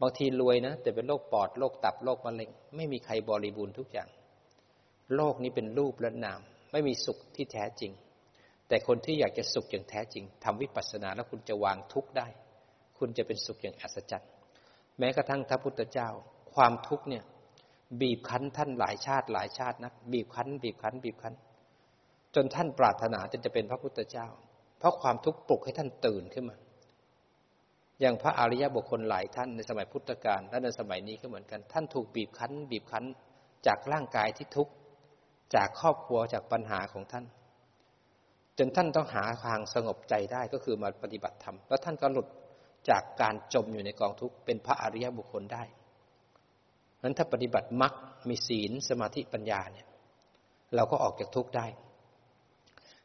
บางทีรวยนะ แต่เป็นโรคปอดโรคตับโรคมะเร็ง ไม่มีใครบริบูรณ์ทุกอย่าง โลกนี้เป็นรูปและนาม ไม่มีสุขที่แท้จริง แต่คนที่อยากจะสุขอย่างแท้จริงทำวิปัสสนาแล้วคุณจะวางทุกข์ได้ คุณจะเป็นสุขอย่างอัศจรรย์แม้กระทั่งพระพุทธเจ้า ความทุกข์เนี่ย บีบคั้นท่านหลายชาติหลายชาตินะบีบคั้น บีบคั้น บีบคั้น จนท่านปรารถนาจนจะเป็นพระพุทธเจ้า เพราะความทุกข์ปลุกให้ท่านตื่นขึ้นมา อย่างพระอริยบุคคลหลายท่านในสมัยพุทธกาลและในสมัยนี้ก็เหมือนกัน ท่านถูกบีบคั้น บีบคั้นจากร่างกายที่ทุกข์จากครอบครัวจากปัญหาของท่าน จนท่านต้องหาทางสงบใจได้ก็คือมาปฏิบัติธรรมแล้วท่านก็หลุดจากการจมอยู่ในกองทุกข์เป็นพระอริยบุคคลได้นั้นถ้าปฏิบัติมรรคมีศีลสมาธิปัญญาเนี่ย เราก็ออกจากทุกข์ได้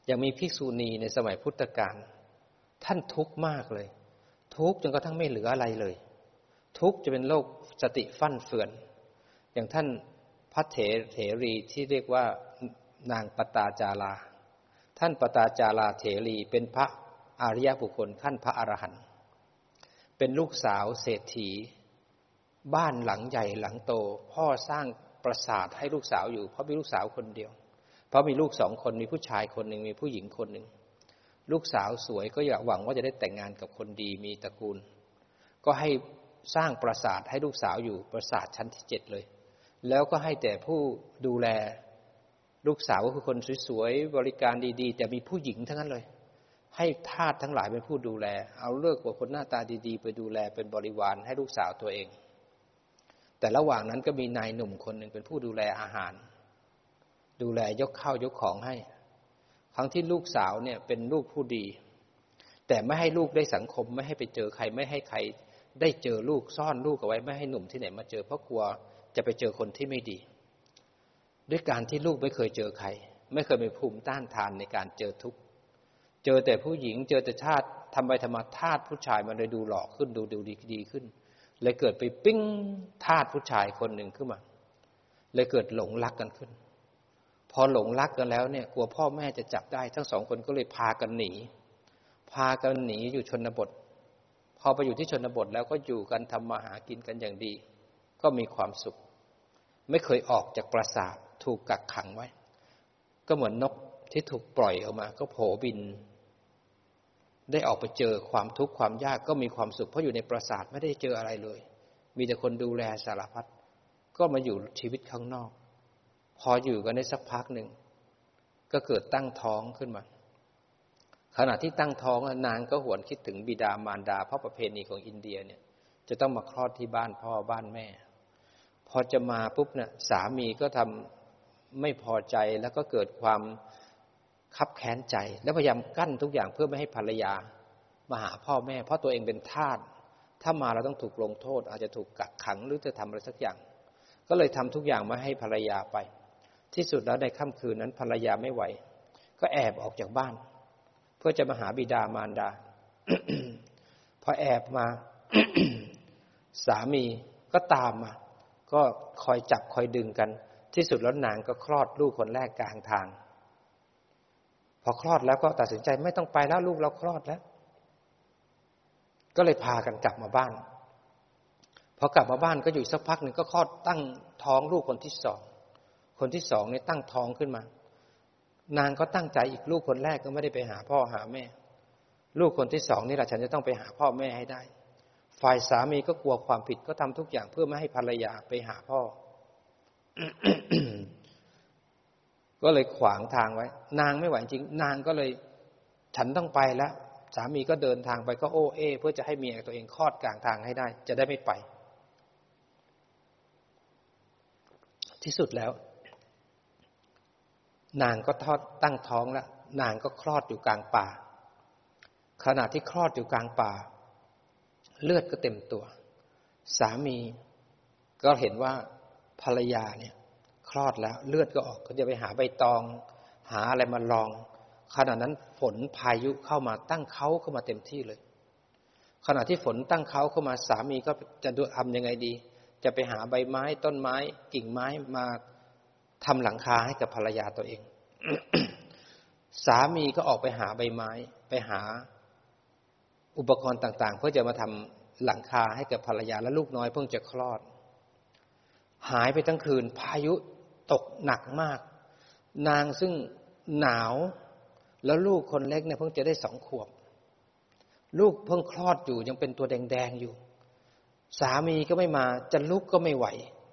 อยังมีภิกษุณีในสมัยพุทธกาลท่านทุกข์มากเลย ทุกข์จนกระทั่งไม่เหลืออะไรเลย ทุกข์จะเป็นโรคสติฟั่นเฟือน อย่างท่านพระเถเถรีที่เรียกว่านางปตาจาราท่านปตาจาราเถรีเป็นพระอริยบุคคลขั้นพระอรหันต์เป็นลูกสาวเศรษฐี บ้านหลังใหญ่หลังโต พ่อสร้างปราสาทให้ลูกสาวอยู่ เพราะมีลูกสาวคนเดียว เพราะมีลูกสองคนมีผู้ชายคนหนึ่งมีผู้หญิงคนหนึ่งลูกสาวสวยก็อยากหวังว่าจะได้แต่งงานกับคนดีมีตระกูล ก็ให้สร้างปราสาทให้ลูกสาวอยู่ปราสาทชั้นที่เจ็ดเลย แล้วก็ให้แต่ผู้ดูแลลูกสาวก็คือคนสวยๆบริการดีๆ แต่มีผู้หญิงทั้งนั้นเลย ให้ทาสทั้งหลายเป็นผู้ดูแล เอาเลือกว่าคนหน้าตาดีๆ ไปดูแลเป็นบริวารให้ลูกสาวตัวเอง แต่ระหว่างนั้นก็มีนายหนุ่มคนหนึ่งเป็นผู้ดูแลอาหาร ดูแลยกข้าวยกของให้ ครั้งที่ลูกสาวเนี่ยเป็นลูกผู้ดี แต่ไม่ให้ลูกได้สังคมไม่ให้ไปเจอใครไม่ให้ใครได้เจอลูกซ่อนลูกเอาไว้ไม่ให้หนุ่มที่ไหนมาเจอเพราะกลัวจะไปเจอคนที่ไม่ดี ด้วยการที่ลูกไม่เคยเจอใคร ไม่เคยมีภูมิต้านทานในการเจอทุกข์เจอแต่ผู้หญิงเจอแต่ชาติทำไปธรรมทาตุผู้ชายมันเลยดูหล่อขึ้นดูดูดีดีขึ้นเลยเกิดไปปิ้งทาตุผู้ชายคนหนึ่งขึ้นมา เลยเกิดหลงรักกันขึ้น พอหลงรักกันแล้วเนี่ย กลัวพ่อแม่จะจับได้ ทั้งสองคนก็เลยพากันหนี พากันหนีอยู่ชนบท พอไปอยู่ที่ชนบทแล้วก็อยู่กันทำมาหากินกันอย่างดี ก็มีความสุข ไม่เคยออกจากปราสาทถูกกักขังไว้ ก็เหมือนนกที่ถูกปล่อยออกมา ก็โผบิน ได้ออกไปเจอความทุกข์ความยากก็มีความสุข เพราะอยู่ในปราสาทไม่ได้เจออะไรเลย มีแต่คนดูแลสารพัดก็มาอยู่ชีวิตข้างนอก พออยู่กันได้สักพักหนึ่ง ก็เกิดตั้งท้องขึ้นมา ขณะที่ตั้งท้องนางก็หวนคิดถึงบิดามารดา เพราะประเพณีของอินเดียเนี่ย จะต้องมาคลอดที่บ้านพ่อบ้านแม่ พอจะมาปุ๊บเนี่ยสามีก็ทำไม่พอใจแล้วก็เกิดความคับแค้นใจ แล้วพยายามกั้นทุกอย่างเพื่อไม่ให้ภรรยามาหาพ่อแม่ เพราะตัวเองเป็นทาสถ้ามาเราต้องถูกลงโทษ อาจจะถูกกักขังหรือจะทำอะไรสักอย่าง ก็เลยทำทุกอย่างมาให้ภรรยาไป ที่สุดแล้วในค่ำคืนนั้นภรรยาไม่ไหว ก็แอบออกจากบ้าน เพื่อจะมาหาบิดามารดา พอแอบมา สามีก็ตามมา ก็คอยจับคอยดึงกัน ที่สุดแล้วนางก็คลอดลูกคนแรกกลางทาง พอคลอดแล้วก็ตัดสินใจไม่ต้องไปแล้วลูกเราคลอดแล้ว ก็เลยพากันกลับมาบ้าน พอกลับมาบ้านก็อยู่สักพักหนึ่งก็คลอดตั้งท้องลูกคนที่สอง คนที่สองเนี่ยตั้งท้องขึ้นมา นางก็ตั้งใจอีกลูกคนแรกก็ไม่ได้ไปหาพ่อหาแม่ ลูกคนที่สองนี่แหละฉันจะต้องไปหาพ่อแม่ให้ได้ ฝ่ายสามีก็กลัวความผิดก็ทำทุกอย่างเพื่อไม่ให้ภรรยาไปหาพ่อ ก็เลยขวางทางไว้ นางไม่ไหวจริง นางก็เลย ฉันต้องไปแล้วสามีก็เดินทางไปก็โอ้เอเพื่อจะให้เมียตัวเองคลอดกลางทางให้ได้ จะได้ไม่ไป ที่สุดแล้ว นางก็ทอดตั้งท้องแล้วนางก็คลอดอยู่กลางป่า ขณะที่คลอดอยู่กลางป่า เลือดก็เต็มตัว สามีก็เห็นว่าภรรยาเนี่ย คลอดแล้ว เลือดก็ออกก็จะไปหาใบตอง หาอะไรมาลอง ขณะนั้นฝนพายุเข้ามาตั้งเขาเข้ามาเต็มที่เลย ขณะที่ฝนตั้งเขาเข้ามาสามีก็จะดูทำยังไงดี จะไปหาใบไม้ต้นไม้ กิ่งไม้มา ทำหลังคาให้กับภรรยาตัวเอง สามีก็ออกไปหาใบไม้ ไปหาอุปกรณ์ต่าง ๆ เพื่อจะมาทำหลังคาให้กับภรรยาและลูกน้อยเพิ่งจะคลอด หายไปทั้งคืน พายุตกหนักมาก นางซึ่งหนาวแล้วลูกคนเล็กเนี่ยเพิ่งจะได้สองขวบ ลูกเพิ่งคลอดอยู่ยังเป็นตัวแดง ๆ อยู่ สามีก็ไม่มาจะลุกก็ไม่ไหว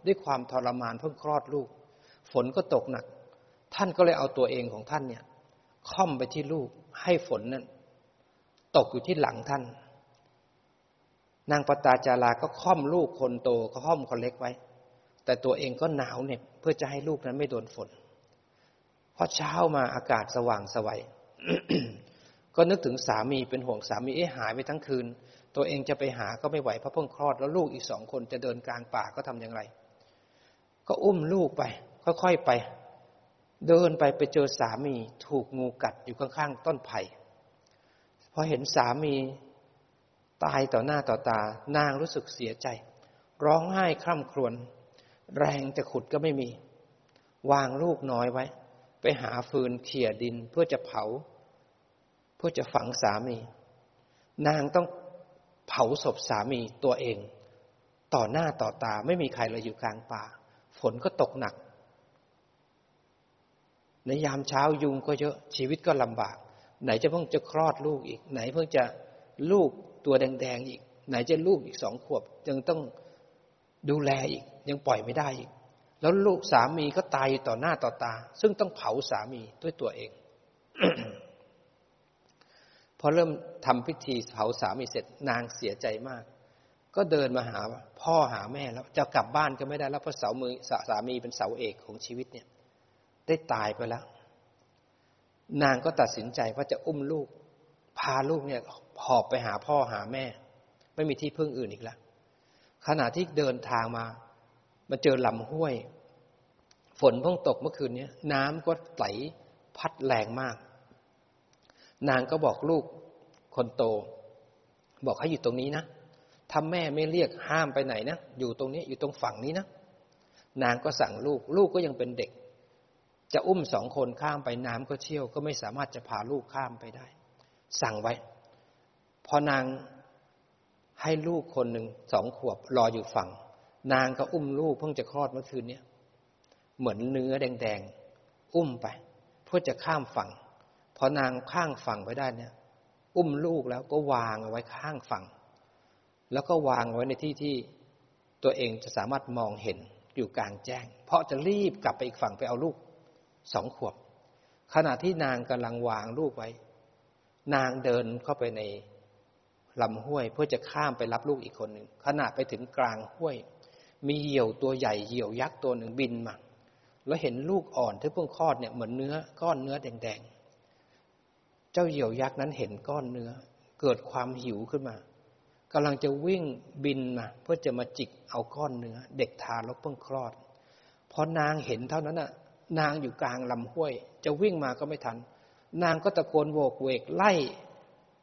ด้วยความทรมานเพิ่งคลอดลูก ฝนก็ตกหนัก ท่านก็เลยเอาตัวเองของท่านเนี่ยค่อมไปที่ลูกให้ฝนนั้นตกอยู่ที่หลังท่าน นางปตาจาราก็ค่อมลูกคนโตก็ค่อมคนเล็กไว้ แต่ตัวเองก็หนาวเนี่ยเพื่อจะให้ลูกนั้นไม่โดนฝนพอเช้ามาอากาศสว่างสวัยก็นึกถึงสามีเป็นห่วงสามีเอ๊ะหายไปทั้งคืน ตัวเองจะไปหาก็ไม่ไหวเพราะเพิ่งคลอดแล้วลูกอีกสองคนจะเดินกลางป่าก็ทำอย่างไร ก็อุ้มลูกไป ค่อยๆไป เดินไปไปเจอสามีถูกงูกัดอยู่ข้างๆต้นไผ่พอเห็นสามีตายต่อหน้าต่อตา นางรู้สึกเสียใจ ร้องไห้คร่ำครวญแรงจะขุดก็ไม่มี วางลูกน้อยไว้ ไปหาฟืนเขี่ยดินเพื่อจะเผา เพื่อจะฝังสามี นางต้องเผาศพสามีตัวเอง ต่อหน้าต่อตาไม่มีใครเลยอยู่กลางป่า ฝนก็ตกหนัก ในยามเช้ายุงก็เยอะชีวิตก็ลำบาก ไหนจะเพิ่งจะคลอดลูกอีก ไหนเพิ่งจะลูกตัวแดงๆอีก ไหนจะลูกอีกสองขวบยังต้องดูแลอีก ยังปล่อยไม่ได้อีก แล้วลูกสามีก็ตายต่อหน้าต่อตา ซึ่งต้องเผาสามีด้วยตัวเอง พอเริ่มทำพิธีเผาสามีเสร็จนางเสียใจมาก ก็เดินมาหาพ่อหาแม่แล้วจะกลับบ้านก็ไม่ได้แล้วเพราะเสามือสามีเป็นเสาเอกของชีวิตเนี่ย ได้ตายไปแล้ว นางก็ตัดสินใจว่าจะอุ้มลูก พาลูกเนี่ยหอบไปหาพ่อหาแม่ ไม่มีที่พึ่งอื่นอีกแล้วขณะที่เดินทางมา มาเจอลำห้วย ฝนเพิ่งตกเมื่อคืนนี้น้ำก็ไหลพัดแรงมาก นางก็บอกลูกคนโต บอกให้อยู่ตรงนี้นะถ้าแม่ไม่เรียกห้ามไปไหนนะ อยู่ตรงนี้อยู่ตรงฝั่งนี้นะ นางก็สั่งลูก ลูกก็ยังเป็นเด็ก จะอุ้มสองคนข้ามไปน้ำก็เชี่ยว ก็ไม่สามารถจะพาลูกข้ามไปได้ สั่งไว้ พอนางให้ลูกคนหนึ่งสองขวบรออยู่ฝั่ง นางก็อุ้มลูกเพิ่งจะคลอดเมื่อคืนนี้เหมือนเนื้อแดงๆ อุ้มไป เพื่อจะข้ามฝั่ง พอนางข้างฝั่งไปได้เนี่ย อุ้มลูกแล้วก็วางเอาไว้ข้างฝั่ง แล้วก็วางไว้ในที่ที่ตัวเองจะสามารถมองเห็นอยู่กลางแจ้ง เพราะจะรีบกลับไปอีกฝั่งไปเอาลูก สองขวบ ขณะที่นางกำลังวางลูกไว้ นางเดินเข้าไปในลำห้วยเพื่อจะข้ามไปรับลูกอีกคนหนึ่งขณะไปถึงกลางห้วย มีเหยี่ยวตัวใหญ่เหยี่ยวยักษ์ตัวหนึ่งบินมาแล้วเห็นลูกอ่อนที่เพิ่งคลอดเนี่ยเหมือนเนื้อก้อนเนื้อแดงๆ เจ้าเหยี่ยวยักษ์นั้นเห็นก้อนเนื้อ เกิดความหิวขึ้นมากำลังจะวิ่งบินมาเพื่อจะมาจิกเอาก้อนเนื้อ เด็กทารกเพิ่งคลอดพอนางเห็นเท่านั้นน่ะ นางอยู่กลางลำห้วย จะวิ่งมาก็ไม่ทัน นางก็ตะโกนโวกเวกไล่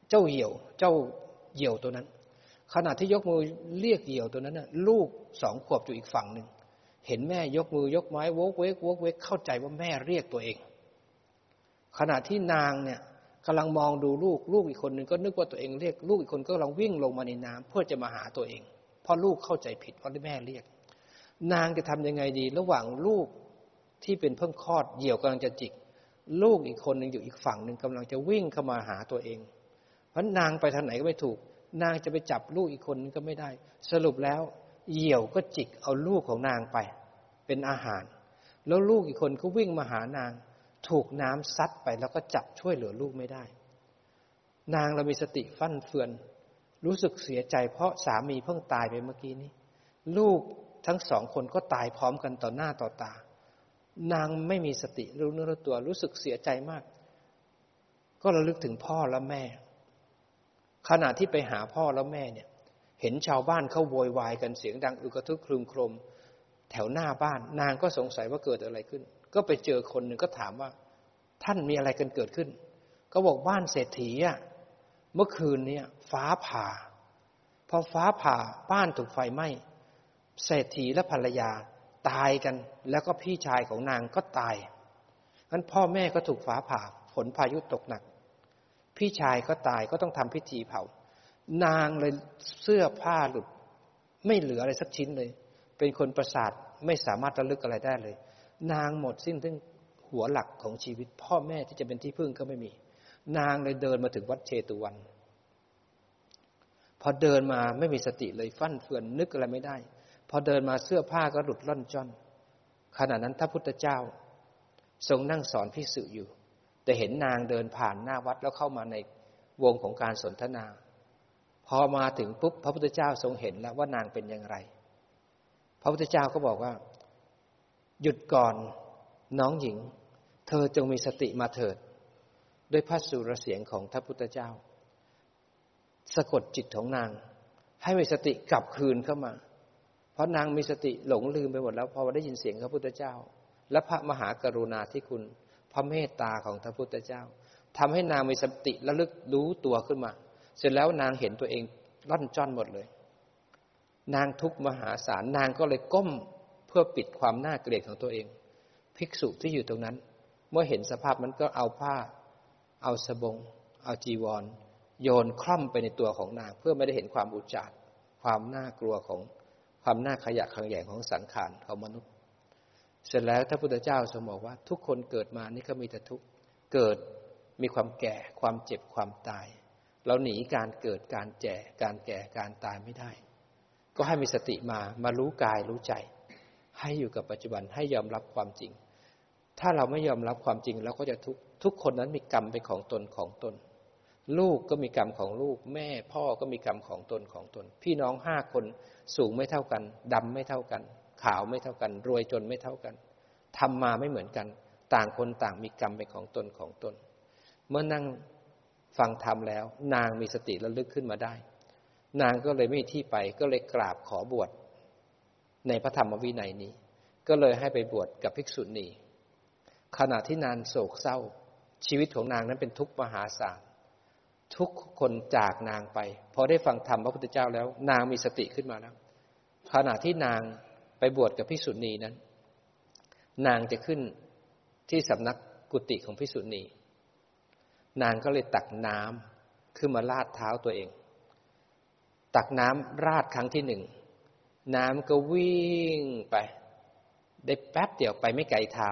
เจ้าเหี่ยว เจ้าเหี่ยวตัวนั้น ขณะที่ยกมือเรียกเหี่ยวตัวนั้นน่ะลูกสองขวบอยู่อีกฝั่งหนึ่งเห็นแม่ยกมือยกไม้โวกเวกโวกเวกเข้าใจว่าแม่เรียกตัวเอง ขณะที่นางเนี่ยกำลังมองดูลูกลูกอีกคนหนึ่งก็นึกว่าตัวเองเรียกลูกอีกคนก็กำลังวิ่งลงมาในน้ำเพื่อจะมาหาตัวเองเพราะลูกเข้าใจผิดเพราะที่แม่เรียก นางจะทำยังไงดี ระหว่างลูก ที่เป็นเพิ่งคลอดเหยี่ยวกำลังจะจิก ลูกอีกคนหนึ่งอยู่อีกฝั่งหนึ่งกำลังจะวิ่งเข้ามาหาตัวเองเพราะนางไปทางไหนก็ไม่ถูก นางจะไปจับลูกอีกคนก็ไม่ได้ สรุปแล้ว เหยี่ยวก็จิกเอาลูกของนางไป เป็นอาหาร แล้วลูกอีกคนก็วิ่งมาหานาง ถูกน้ำซัดไปแล้วก็จับช่วยเหลือลูกไม่ได้ นางเรามีสติฟั่นเฟือน รู้สึกเสียใจ เพราะสามีเพิ่งตายไปเมื่อกี้นี้ ลูกทั้งสองคนก็ตายพร้อมกันต่อหน้าต่อตา นางไม่มีสติรู้เนื้อรู้ตัวรู้สึกเสียใจมาก ก็ระลึกถึงพ่อและแม่ ขณะที่ไปหาพ่อแล้วแม่เนี่ย เห็นชาวบ้านเขาโวยวายกันเสียงดังอึกระทึกครึมโครม แถวหน้าบ้าน นางก็สงสัยว่าเกิดอะไรขึ้น ก็ไปเจอคนหนึ่งก็ถามว่า ท่านมีอะไรกันเกิดขึ้น ก็บอกบ้านเศรษฐีอะเมื่อคืนเนี่ยฟ้าผ่าพอฟ้าผ่าบ้านถูกไฟไหม้เศรษฐีและภรรยา ตายกัน แล้วก็พี่ชายของนางก็ตายงั้นพ่อแม่ก็ถูกฟ้าผ่าฝนพายุตกหนัก พี่ชายก็ตายก็ต้องทำพิธีเผา นางเลยเสื้อผ้าหลุด ไม่เหลืออะไรสักชิ้นเลย เป็นคนประสาทไม่สามารถระลึกอะไรได้เลย นางหมดสิ้นทั้งหัวหลักของชีวิต พ่อแม่ที่จะเป็นที่พึ่งก็ไม่มี นางเลยเดินมาถึงวัดเชตุวันพอเดินมาไม่มีสติเลยฟั่นเฟือนนึกอะไรไม่ได้ พอเดินมาเสื้อผ้าก็หลุดล่อนจ้อนขณะนั้นพระพุทธเจ้า ทรงนั่งสอนพิสุอยู่ แต่เห็นนางเดินผ่านหน้าวัดแล้วเข้ามาในวงของการสนทนา พอมาถึงปุ๊บพระพุทธเจ้าทรงเห็นแล้วว่านางเป็นอย่างไร พระพุทธเจ้าก็บอกว่า หยุดก่อนน้องหญิง เธอจงมีสติมาเถิด ด้วยพระสุรเสียงของพระพุทธเจ้า สะกดจิตของนาง ให้มีสติกลับคืนเข้ามา เพราะนางมีสติหลงลืมไปหมดแล้วพอได้ยินเสียงพระพุทธเจ้า และพระมหากรุณาธิคุณ พระเมตตาของพระพุทธเจ้าทำให้นางมีสติระลึกรู้ตัวขึ้นมา เสร็จแล้วนางเห็นตัวเองร่อนจ้อนหมดเลย นางทุกมหาศาลนางก็เลยก้มเพื่อปิดความน่าเกลียดของตัวเอง ภิกษุที่อยู่ตรงนั้น เมื่อเห็นสภาพมันก็เอาผ้า เอาสบง เอาจีวร โยนคล่อมไปในตัวของนาง เพื่อไม่ได้เห็นความอุจจารความน่ากลัวของ ความน่าขยะขังแยงของสังขารของมนุษย์ เสร็จแล้วถ้าพุทธเจ้าทรงบอกว่า ทุกคนเกิดมานี่ก็มีแต่ทุกข์เกิดมีความแก่ความเจ็บความตาย เราหนีการเกิดการแก่การแก่การตายไม่ได้ ก็ให้มีสติมามารู้กายรู้ใจ ให้อยู่กับปัจจุบันให้ยอมรับความจริง ถ้าเราไม่ยอมรับความจริงเราก็จะทุกทุกคนนั้นมีกรรมเป็นของตนของตน ลูกก็มีกรรมของลูก แม่พ่อก็มีกรรมของตนของตน พี่น้องห้าคนสูงไม่เท่ากันดำไม่เท่ากัน ขาวไม่เท่ากัน รวยจนไม่เท่ากันทำมาไม่เหมือนกัน ต่างคนต่างมีกรรมเป็นของตนของตน เมื่อนั่งฟังธรรมแล้ว นางมีสติระลึกขึ้นมาได้ นางก็เลยไม่มีที่ไปก็เลยกราบขอบวชในพระธรรมวินัยนี้ ก็เลยให้ไปบวชกับภิกษุณีขณะที่นางโศกเศร้า ชีวิตของนางนั้นเป็นทุกข์มหาศาล ทุกคนจากนางไปพอได้ฟังธรรมพระพุทธเจ้าแล้ว นางมีสติขึ้นมาแล้วขณะที่นางไปบวชกับภิกษุณีนั้น นางจะขึ้นที่สำนักกุฏิของภิกษุณีนางก็เลยตักน้ำขึ้นมาลาดเท้าตัวเอง ตักน้ำราดครั้งที่หนึ่งน้ำก็วิ่งไป ได้แป๊บเดียวไปไม่ไกลเท้า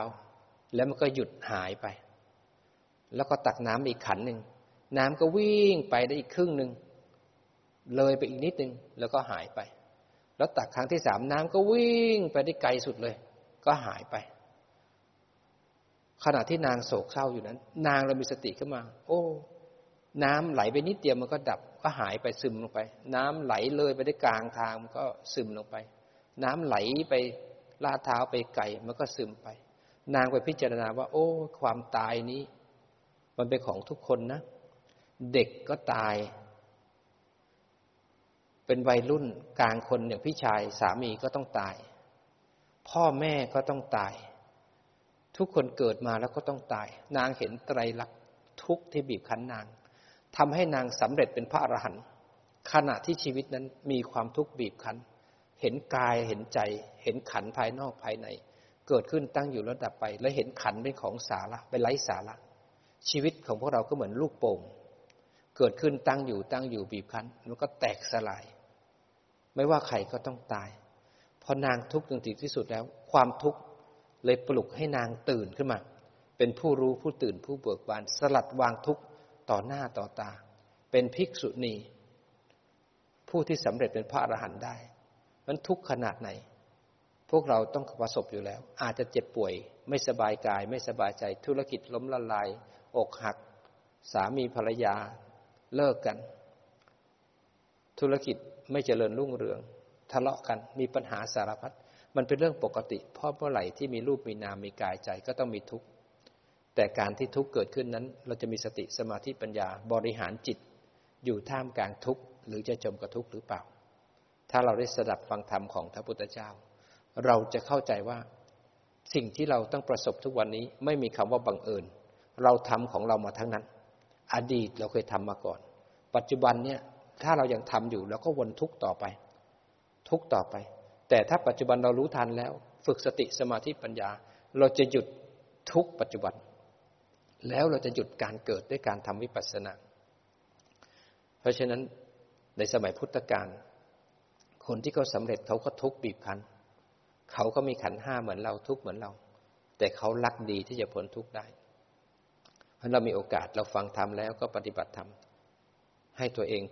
แล้วมันก็หยุดหายไป แล้วก็ตักน้ำอีกขันหนึ่ง น้ำก็วิ่งไปได้อีกครึ่งหนึ่งเลยไปอีกนิดหนึ่งแล้วก็หายไป แล้วตักครั้งที่สามน้ำก็วิ่งไปได้ไกลสุดเลย ก็หายไป ขณะที่นางโศกเศร้าอยู่นั้น นางเรามีสติขึ้นมา โอ้ น้ำไหลไปนิดเดียวมันก็ดับ ก็หายไปซึมลงไป น้ำไหลเลยไปได้กลางทางมันก็ซึมลงไป น้ำไหลไปลาดเท้าไปไกลมันก็ซึมไป นางไปพิจารณาว่า โอ้ ความตายนี้ มันเป็นของทุกคนนะ เด็กก็ตาย เป็นวัยรุ่นกลางคนอย่างพี่ชายสามีก็ต้องตาย พ่อแม่ก็ต้องตาย ทุกคนเกิดมาแล้วก็ต้องตาย นางเห็นไตรลักษณ์ทุกที่บีบคั้นนางทำให้นางสำเร็จเป็นพระอรหันต์ขณะที่ชีวิตนั้นมีความทุกข์บีบคั้น เห็นกายเห็นใจ เห็นขันภายนอกภายใน เกิดขึ้นตั้งอยู่ระดับไป และเห็นขันเป็นของสาระเป็นไร้สาระชีวิตของพวกเราก็เหมือนลูกโป่ง เกิดขึ้นตั้งอยู่ตั้งอยู่บีบคั้นแล้วก็แตกสลาย ไม่ว่าใครก็ต้องตาย พอนางทุกข์จริงที่สุดแล้ว ความทุกข์เลยปลุกให้นางตื่นขึ้นมา เป็นผู้รู้ผู้ตื่นผู้เบิกบาน สลัดวางทุกข์ต่อหน้าต่อตา เป็นภิกษุณี ผู้ที่สำเร็จเป็นพระอรหันต์ได้มันทุกข์ขนาดไหน พวกเราต้องประสบอยู่แล้ว อาจจะเจ็บป่วย ไม่สบายกาย ไม่สบายใจ ธุรกิจล้มละลาย อกหัก สามีภรรยา เลิกกัน ธุรกิจไม่เจริญรุ่งเรือง ทะเลาะกันมีปัญหาสารพัดมันเป็นเรื่องปกติ เพราะเมื่อไหร่ที่มีรูปมีนามมีกายใจก็ต้องมีทุกข์แต่การที่ทุกข์เกิดขึ้นนั้น เราจะมีสติสมาธิปัญญาบริหารจิต อยู่ท่ามกลางทุกข์หรือจะจมกับทุกข์หรือเปล่า ถ้าเราได้สดับฟังธรรมของพระพุทธเจ้า เราจะเข้าใจว่าสิ่งที่เราต้องประสบทุกวันนี้ไม่มีคำว่าบังเอิญ เราทำของเรามาทั้งนั้น อดีตเราเคยทำมาก่อน ปัจจุบันเนี่ยถ้าเรายังทำอยู่เราก็วนทุกข์ต่อไป ทุกข์ต่อไป แต่ถ้าปัจจุบันเรารู้ทันแล้ว ฝึกสติสมาธิปัญญา เราจะหยุดทุกปัจจุบัน แล้วเราจะหยุดการเกิดด้วยการทำวิปัสสนา เพราะฉะนั้นในสมัยพุทธกาลคนที่เขาสำเร็จเขาก็ทุกบีบคั้นเขาก็มีขันห้าเหมือนเราทุกเหมือนเรา แต่เขารักดีที่จะพ้นทุกได้ เพราะเรามีโอกาสเราฟังธรรมแล้วก็ปฏิบัติธรรมให้ตัวเอง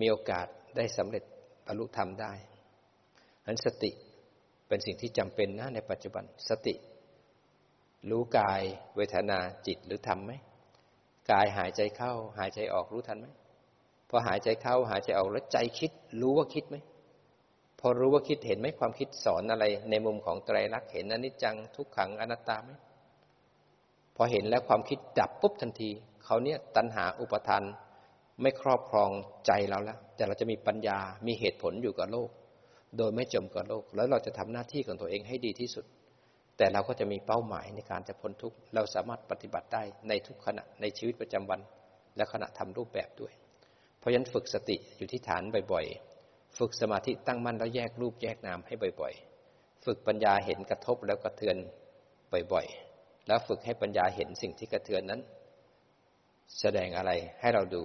มีโอกาสได้สำเร็จบรรลุธรรมได้นั้นสติเป็นสิ่งที่จำเป็นนะในปัจจุบันสติ รู้กายเวทนาจิตหรือทำไหมกายหายใจเข้า หายใจออกรู้ทันไหมพอหายใจเข้าหายใจออกแล้วใจคิด รู้ว่าคิดไหมพอรู้ว่าคิดเห็นไหมความคิดสอนอะไร ในมุมของไตรลักษณ์เห็นอนิจจังทุกขังอนัตตาไหม พอเห็นแล้วความคิดดับปุ๊บทันทีเขาเนี้ยตัณหาอุปทานไม่ครอบครองใจเราแล้ว แต่เราจะมีปัญญามีเหตุผลอยู่กับโลก โดยไม่จมกับโลก แล้วเราจะทำหน้าที่ของตัวเองให้ดีที่สุด แต่เราก็จะมีเป้าหมายในการจะพ้นทุกข์เราสามารถปฏิบัติได้ในทุกขณะในชีวิตประจำวัน และขณะทำรูปแบบด้วย เพราะฉะนั้นฝึกสติอยู่ที่ฐานบ่อยๆ ฝึกสมาธิตั้งมั่นแล้วแยกรูปแยกนามให้บ่อยๆ ฝึกปัญญาเห็นกระทบแล้วกระเทือนบ่อยๆ แล้วฝึกให้ปัญญาเห็นสิ่งที่กระเทือนนั้น แสดงอะไรให้เราดู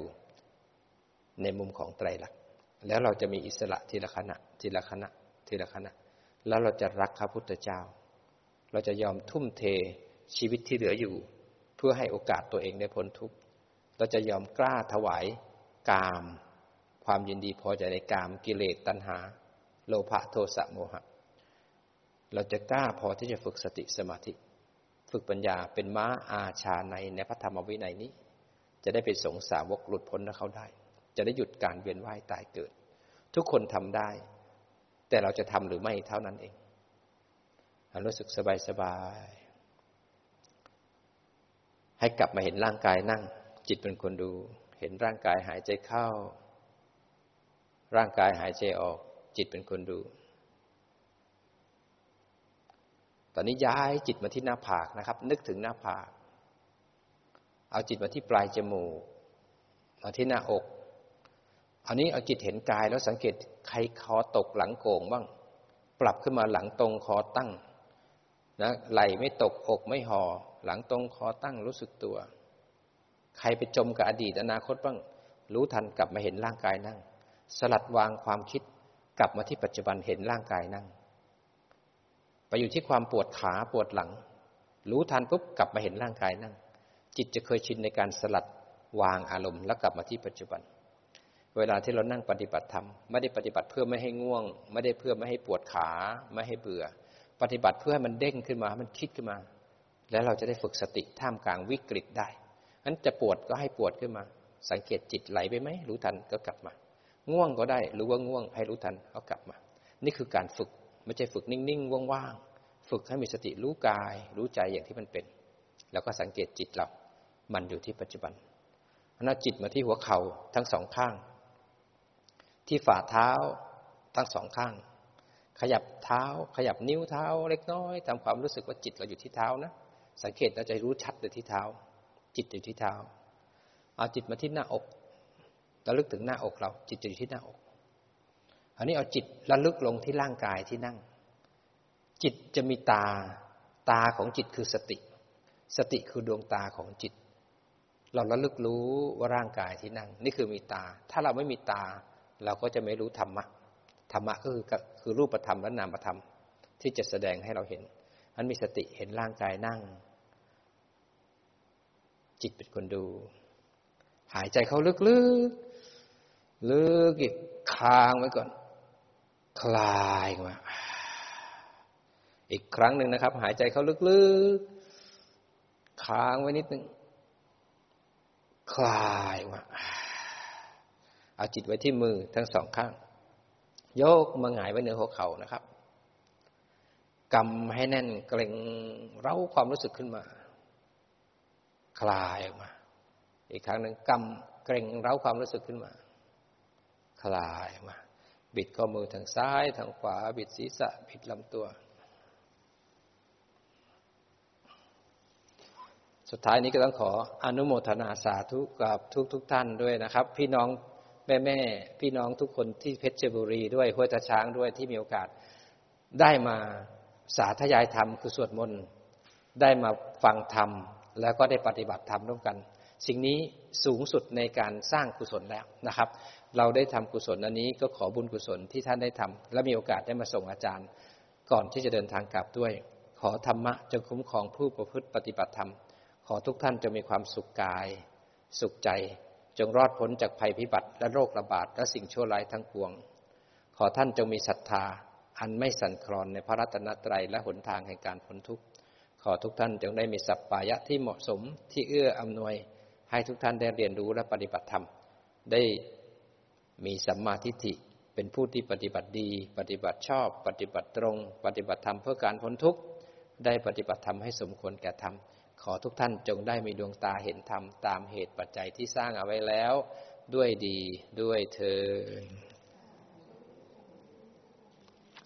ในมุมของไตรลักษณ์แล้วเราจะมีอิสระทีละขณะ ทีละขณะ ทีละขณะ แล้วเราจะรักพระพุทธเจ้า เราจะยอมทุ่มเทชีวิตที่เหลืออยู่ เพื่อให้โอกาสตัวเองได้พ้นทุกข์เราจะยอมกล้าถวายกาม ความยินดีพอใจในกามกิเลสตัณหา โลภะโทสะโมหะ เราจะกล้าพอที่จะฝึกสติสมาธิ ฝึกปัญญาเป็นม้าอาชาในในพระธรรมวินัยนี้ จะได้เป็นสงสาวกหลุดพ้นเขาได้ จะได้หยุดการเวียนว่ายตายเกิด ทุกคนทำได้ แต่เราจะทำหรือไม่เท่านั้นเองรู้สึกสบายสบายให้กลับมาเห็นร่างกายนั่ง จิตเป็นคนดู เห็นร่างกายหายใจเข้า ร่างกายหายใจออก จิตเป็นคนดู ตอนนี้ย้ายจิตมาที่หน้าผากนะครับ นึกถึงหน้าผาก เอาจิตมาที่ปลายจมูก มาที่หน้าอก อันนี้เอาจิตเห็นกายแล้วสังเกตใครคอตกหลังโก่งบ้าง ปรับขึ้นมาหลังตรงคอตั้งนะไหลไม่ตกอกไม่หอ่อหลังตรงคอตั้งรู้สึกตัว ใครไปจมกับอดีตอนาคตบ้าง รู้ทันกลับมาเห็นร่างกายนั่ง สลัดวางความคิดกลับมาที่ปัจจุบันเห็นร่างกายนั่ง ไปอยู่ที่ความปวดขาปวดหลัง รู้ทันปุ๊บกลับมาเห็นร่างกายนั่ง จิตจะเคยชินในการสลัดวางอารมณ์แล้วกลับมาที่ปัจจุบัน เวลาที่เรานั่งปฏิบัติธรรมไม่ได้ปฏิบัติเพื่อไม่ให้ง่วง ไม่ได้เพื่อไม่ให้ปวดขาไม่ให้เบื่อ ปฏิบัติเพื่อให้มันเด้งขึ้นมามันคิดขึ้นมา แล้วเราจะได้ฝึกสติท่ามกลางวิกฤตได้นั้นจะปวดก็ให้ปวดขึ้นมา สังเกตจิตไหลไปไหมรู้ทันก็กลับมา ง่วงก็ได้รู้ว่าง่วงให้รู้ทันก็กลับมา นี่คือการฝึก ไม่ใช่ฝึกนิ่งๆว่างๆฝึกให้มีสติรู้กาย รู้ใจอย่างที่มันเป็น แล้วก็สังเกตจิตเรา มันอยู่ที่ปัจจุบันนั้นจิตมาที่หัวเข่าทั้งสองข้าง ที่ฝ่าเท้าทั้งสองข้าง ขยับเท้า ขยับนิ้วเท้า เล็กน้อยทำความรู้สึกว่าจิตเราอยู่ที่เท้านะสังเกตเราจะรู้ชัดเลยที่เท้า จิตอยู่ที่เท้า เอาจิตมาที่หน้าอกระลึกถึงหน้าอกเรา จิตอยู่ที่หน้าอก อันนี้เอาจิตระลึกลงที่ร่างกายที่นั่ง จิตจะมีตา ตาของจิตคือสติ สติคือดวงตาของจิต เราระลึกรู้ว่าร่างกายที่นั่ง นี่คือมีตา ถ้าเราไม่มีตา เราก็จะไม่รู้ธรรมะ ธรรมะก็คือคือรูปธรรมและนามธรรม ที่จะแสดงให้เราเห็นอันมีสติเห็นร่างกายนั่ง จิตเป็นคนดู หายใจเข้าลึกๆลึกอีกค้างไว้ก่อน คลายมาอีกครั้งหนึ่งนะครับ หายใจเข้าลึกๆ ค้างไว้นิดนึง คลายมาเอาจิตไว้ที่มือทั้งสองข้าง โยกมาหงายไว้เหนือหัวเข่านะครับกำให้แน่นเกร็งเร้าความรู้สึกขึ้นมา คลายออกมา อีกครั้งหนึ่งกำเกร็งเร้าความรู้สึกขึ้นมา คลายออกมา บิดข้อมือทางซ้ายทางขวา บิดศีรษะ บิดลำตัว สุดท้ายนี้ก็ต้องขออนุโมทนาสาธุกับทุกทุกท่านด้วยนะครับ พี่น้องแม่แม่พี่น้องทุกคนที่เพชรบุรีด้วยห้วยตะช้างด้วยที่มีโอกาส ได้มาสาธยายธรรมคือสวดมนต์ได้มาฟังธรรม แล้วก็ได้ปฏิบัติธรรมร่วมกัน สิ่งนี้สูงสุดในการสร้างกุศลแล้วนะครับ เราได้ทำกุศลอันนี้ก็ขอบุญกุศลที่ท่านได้ทำและมีโอกาสได้มาส่งอาจารย์ ก่อนที่จะเดินทางกลับด้วย ขอธรรมะจงคุ้มครองผู้ประพฤติปฏิบัติธรรม ขอทุกท่านจะมีความสุขกาย สุขใจ จงรอดพ้นจากภัยพิบัติและโรคระบาดและสิ่งชั่วร้ายทั้งปวง ขอท่านจงมีศรัทธา อันไม่สั่นคลอนในพระรัตนตรัยและหนทางแห่งการพ้นทุกข์ขอทุกท่านจงได้มีสัพปายะที่เหมาะสมที่เอื้ออำนวย ให้ทุกท่านได้เรียนรู้และปฏิบัติธรรม ได้มีสัมมาทิฏฐิเป็นผู้ที่ปฏิบัติดี ปฏิบัติชอบ ปฏิบัติตรง ปฏิบัติธรรมเพื่อการพ้นทุกข์ได้ปฏิบัติธรรมให้สมควรแก่ธรรมขอทุกท่านจงได้มีดวงตาเห็นธรรมตามเหตุปัจจัยที่สร้างเอาไว้แล้ว ด้วยดีด้วยเธอ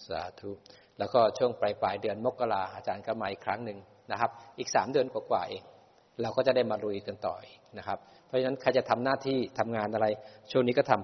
สาธุแล้วก็ช่วงปลายปลายเดือนมกราอาจารย์ก็มาอีกครั้งหนึ่งนะครับ อีกสามเดือนกว่าๆเอง เราก็จะได้มาลุยกันต่อนะครับ เพราะฉะนั้นใครจะทำหน้าที่ทำงานอะไร ช่วงนี้ก็ทำไป